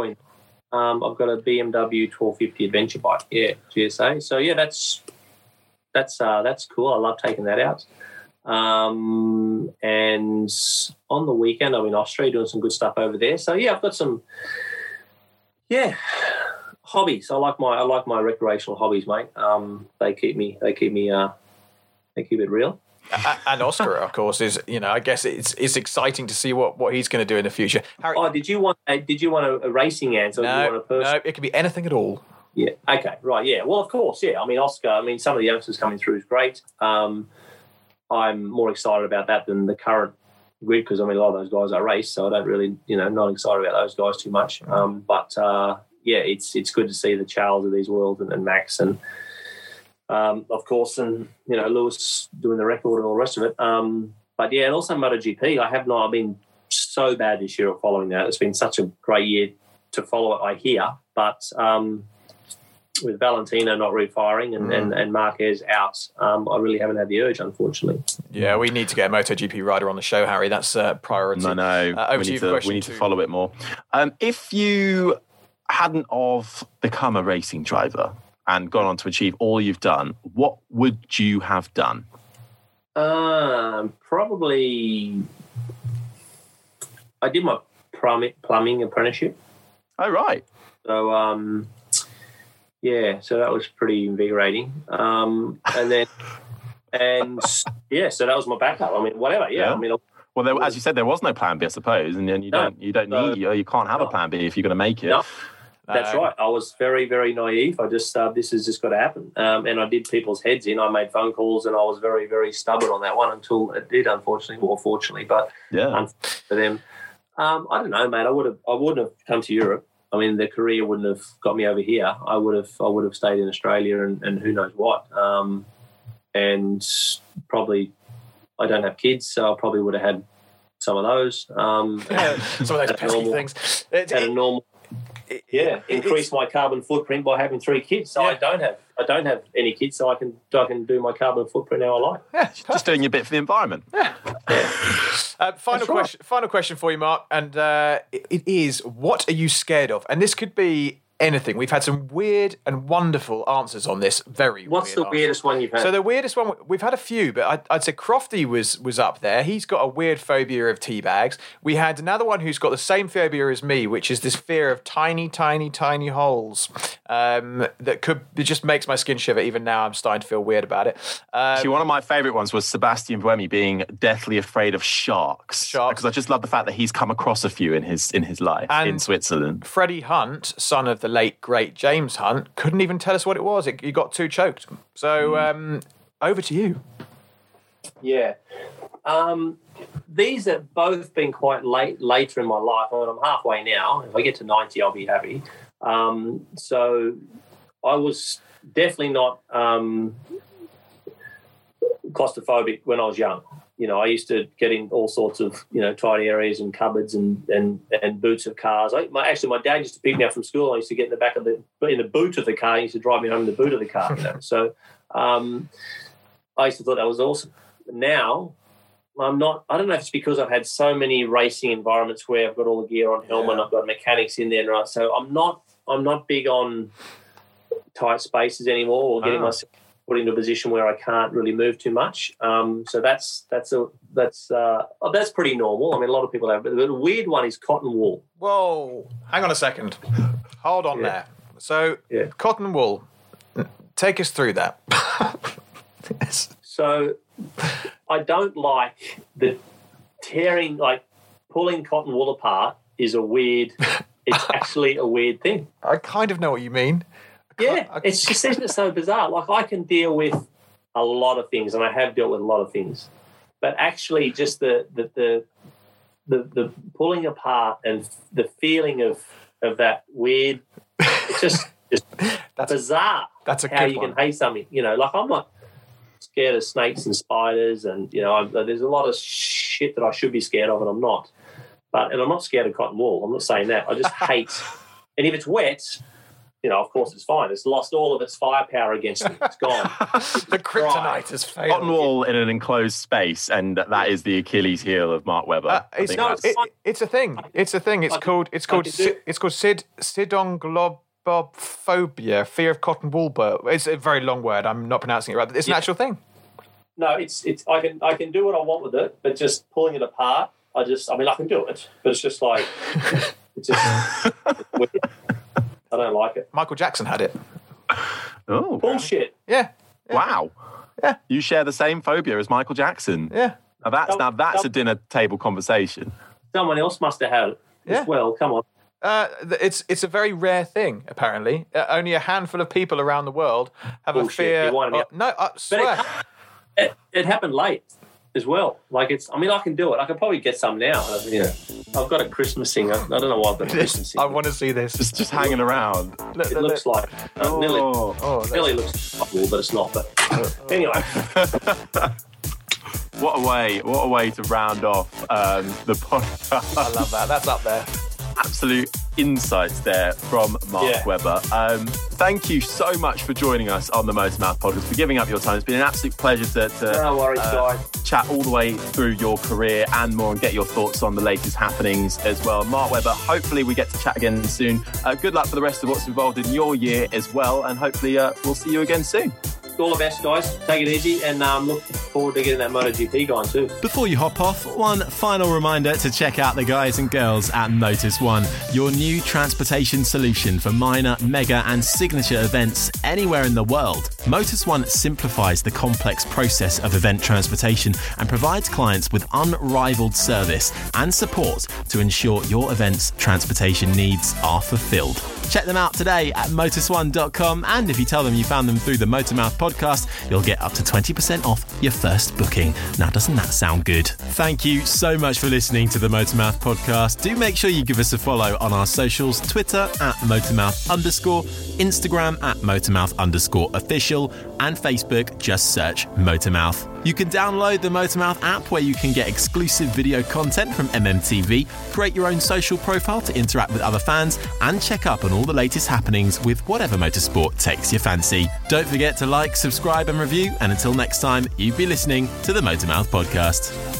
Um, I've got a BMW 1250 adventure bike. Yeah, GSA. So yeah, that's that's uh, that's cool. I love taking that out. Um, and on the weekend, I'm in Austria doing some good stuff over there. So yeah, I've got some. Yeah, hobbies. I like my I like my recreational hobbies, mate. Um, they keep me they keep me uh, they keep it real. And Oscar, of course, is you know. I guess it's it's exciting to see what, what he's going to do in the future. Harry, Oh, did you want a, did you want a, a racing answer? or you no, want a person? no, it could be anything at all. Yeah. Okay. Right. Yeah. Well, of course. Yeah. I mean, Oscar. I mean, some of the youngsters coming through is great. Um, I'm more excited about that than the current grid because I mean, a lot of those guys I race, so I don't really, you know, not excited about those guys too much. Um, but uh, yeah, it's it's good to see the Charles of these worlds and, and Max and. Um, of course, and you know Lewis doing the record and all the rest of it. Um, but yeah, and also MotoGP. I have not. I've been so bad this year at following that. It's been such a great year to follow it. I hear, but um, with Valentino not refiring and, and, and Marquez out, um, I really haven't had the urge, unfortunately. Yeah, we need to get a MotoGP rider on the show, Harry. That's a priority. No, no. Uh, over we, to you need for to, we need to follow it more. Um, if you hadn't of become a racing driver and gone on to achieve all you've done, what would you have done? Um, probably, I did my plumbing, plumbing apprenticeship. Oh, right. So, um, yeah, so that was pretty invigorating. Um, and then, and yeah, so that was my backup. I mean, whatever. Yeah, Yeah. I mean, Well, there, as you said, there was no plan B, I suppose, and then you No. don't you don't No. need you, you can't have a plan B if you're going to make it. No. That's right. I was very, very naive. I just uh, this has just got to happen, um, and I did people's heads in. I made phone calls, and I was very, very stubborn on that one until it did, unfortunately, or fortunately. But Yeah, um, for them, um, I don't know, mate. I would have, I wouldn't have come to Europe. I mean, the career wouldn't have got me over here. I would have, I would have stayed in Australia, and, and who knows what. Um, and probably, I don't have kids, so I probably would have had some of those. Um, Yeah, some of those pesky normal- things. It- at a normal it- yeah, it- increase my carbon footprint by having three kids. So I don't have I don't have any kids, so I can I can do my carbon footprint how I like. Yeah, just doing your bit for the environment. Uh, final right. question. Final question for you, Mark, and uh, it, it is: What are you scared of? And this could be anything. We've had some weird and wonderful answers on this. Very. What's weird the answers. weirdest one you've had? So the weirdest one we've had a few, but I'd, I'd say Crofty was was up there. He's got a weird phobia of tea bags. We had another one who's got the same phobia as me, which is this fear of tiny, tiny, tiny holes um, that could it just makes my skin shiver. Even now, I'm starting to feel weird about it. Um, Actually, one of my favourite ones was Sebastian Buemi being deathly afraid of sharks. Sharks. Because I just love the fact that he's come across a few in his in his life in Switzerland. Freddie Hunt, son of the late great James Hunt, couldn't even tell us what it was. It, he got too choked. So um, over to you. Yeah. Um, these have both been quite late later in my life. I mean, I'm halfway now. If I get to 90, I'll be happy. Um, so I was definitely not um, claustrophobic when I was young. You know, I used to get in all sorts of you know tiny areas and cupboards and and, and boots of cars. I, my, actually, my dad used to pick me up from school. I used to get in the back of the in the boot of the car. He used to drive me home in the boot of the car. You know, so um, I used to thought that was awesome. Now I'm not. I don't know if it's because I've had so many racing environments where I've got all the gear on helmet, Yeah. I've got mechanics in there, right? So I'm not. I'm not big on tight spaces anymore, or getting Ah. myself put into a position where I can't really move too much. Um, so that's that's a that's uh, oh, that's pretty normal. I mean, a lot of people have, but the weird one is cotton wool. Whoa! Hang on a second. Hold on Yeah. there. So, Yeah. cotton wool. Take us through that. Yes. So I don't like the tearing, like pulling cotton wool apart is a weird. It's actually a weird thing. I kind of know what you mean. Yeah, I- it's just isn't it so bizarre? Like I can deal with a lot of things, and I have dealt with a lot of things, but actually, just the the the the, the pulling apart and the feeling of of that weird, it's just just That's bizarre. that's a how you one. can hate something. You know, like I'm not scared of snakes and spiders, and you know, I'm, there's a lot of shit that I should be scared of, and I'm not. But and I'm not scared of cotton wool. I'm not saying that. I just hate. And if it's wet, you know, of course it's fine. It's lost all of its firepower against me. It's gone. the kryptonite has failed. Cotton wool in an enclosed space, and that is the Achilles heel of Mark Webber. Uh, I it's, think no, it, it's a thing. It's a thing. It's I can- called. It's I called. can do- Sid, it's called Sid Sidonglobophobia, fear of cotton wool. But it's a very long word. I'm not pronouncing it right. It's an Yeah. actual thing. no, it's it's. I can I can do what I want with it, but just pulling it apart, I just. I mean, I can do it, but it's just like it's just. it's weird. I don't like it. Michael Jackson had it. oh, Bullshit. Yeah. wow. Yeah. You share the same phobia as Michael Jackson. Yeah. Now that's now that's a dinner table conversation. Someone else must have had it Yeah. as well. Come on. Uh, it's it's a very rare thing. Apparently, uh, only a handful of people around the world have a fear. You're winding me of- no, I But swear. it, it, it happened late as well. Like it's. I mean, I can do it. I could probably get some now. uh, You know, I've got a Christmas thing. I, I don't know why I've got a Christmas thing. I want to see this. Just just hanging around. Look, it look, looks look. like uh, nearly. Oh. Oh, Nearly looks like wool, but it's not. But anyway, What a way! What a way to round off um, the podcast. I love that. That's up there. Absolute insights there from Mark Yeah. Webber. Um, thank you so much for joining us on the Motormouth podcast, for giving up your time. It's been an absolute pleasure to, to no worries, uh, chat all the way through your career and more and get your thoughts on the latest happenings as well. Mark Webber, hopefully we get to chat again soon. Uh, good luck for the rest of what's involved in your year as well, and hopefully uh, we'll see you again soon. All the best, guys. Take it easy, and um, look forward to getting that MotoGP going too. Before you hop off, one final reminder to check out the guys and girls at Motus One, your new transportation solution for minor, mega, and signature events anywhere in the world. Motus One simplifies the complex process of event transportation and provides clients with unrivaled service and support to ensure your event's transportation needs are fulfilled. Check them out today at motus1.com and if you tell them you found them through the Motormouth podcast, you'll get up to 20% off your first booking. Now, doesn't that sound good? Thank you so much for listening to the Motormouth podcast. Do make sure you give us a follow on our socials Twitter at Motormouth underscore, Instagram at Motormouth underscore official, and Facebook, just search Motormouth. You can download the Motormouth app where you can get exclusive video content from MMTV, create your own social profile to interact with other fans, and check up on all the latest happenings with whatever motorsport takes your fancy. Don't forget to like, subscribe, and review. And until next time, you've been listening to the Motormouth podcast.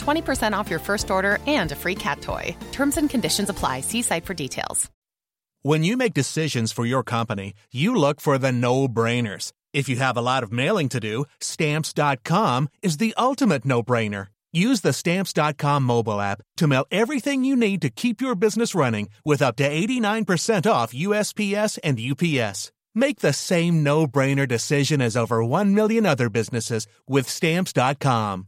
20% off your first order and a free cat toy. Terms and conditions apply. See site for details. When you make decisions for your company, you look for the no brainers. If you have a lot of mailing to do, stamps.com is the ultimate no brainer. Use the stamps.com mobile app to mail everything you need to keep your business running with up to 89% off USPS and UPS. Make the same no-brainer decision as over 1 million other businesses with stamps.com.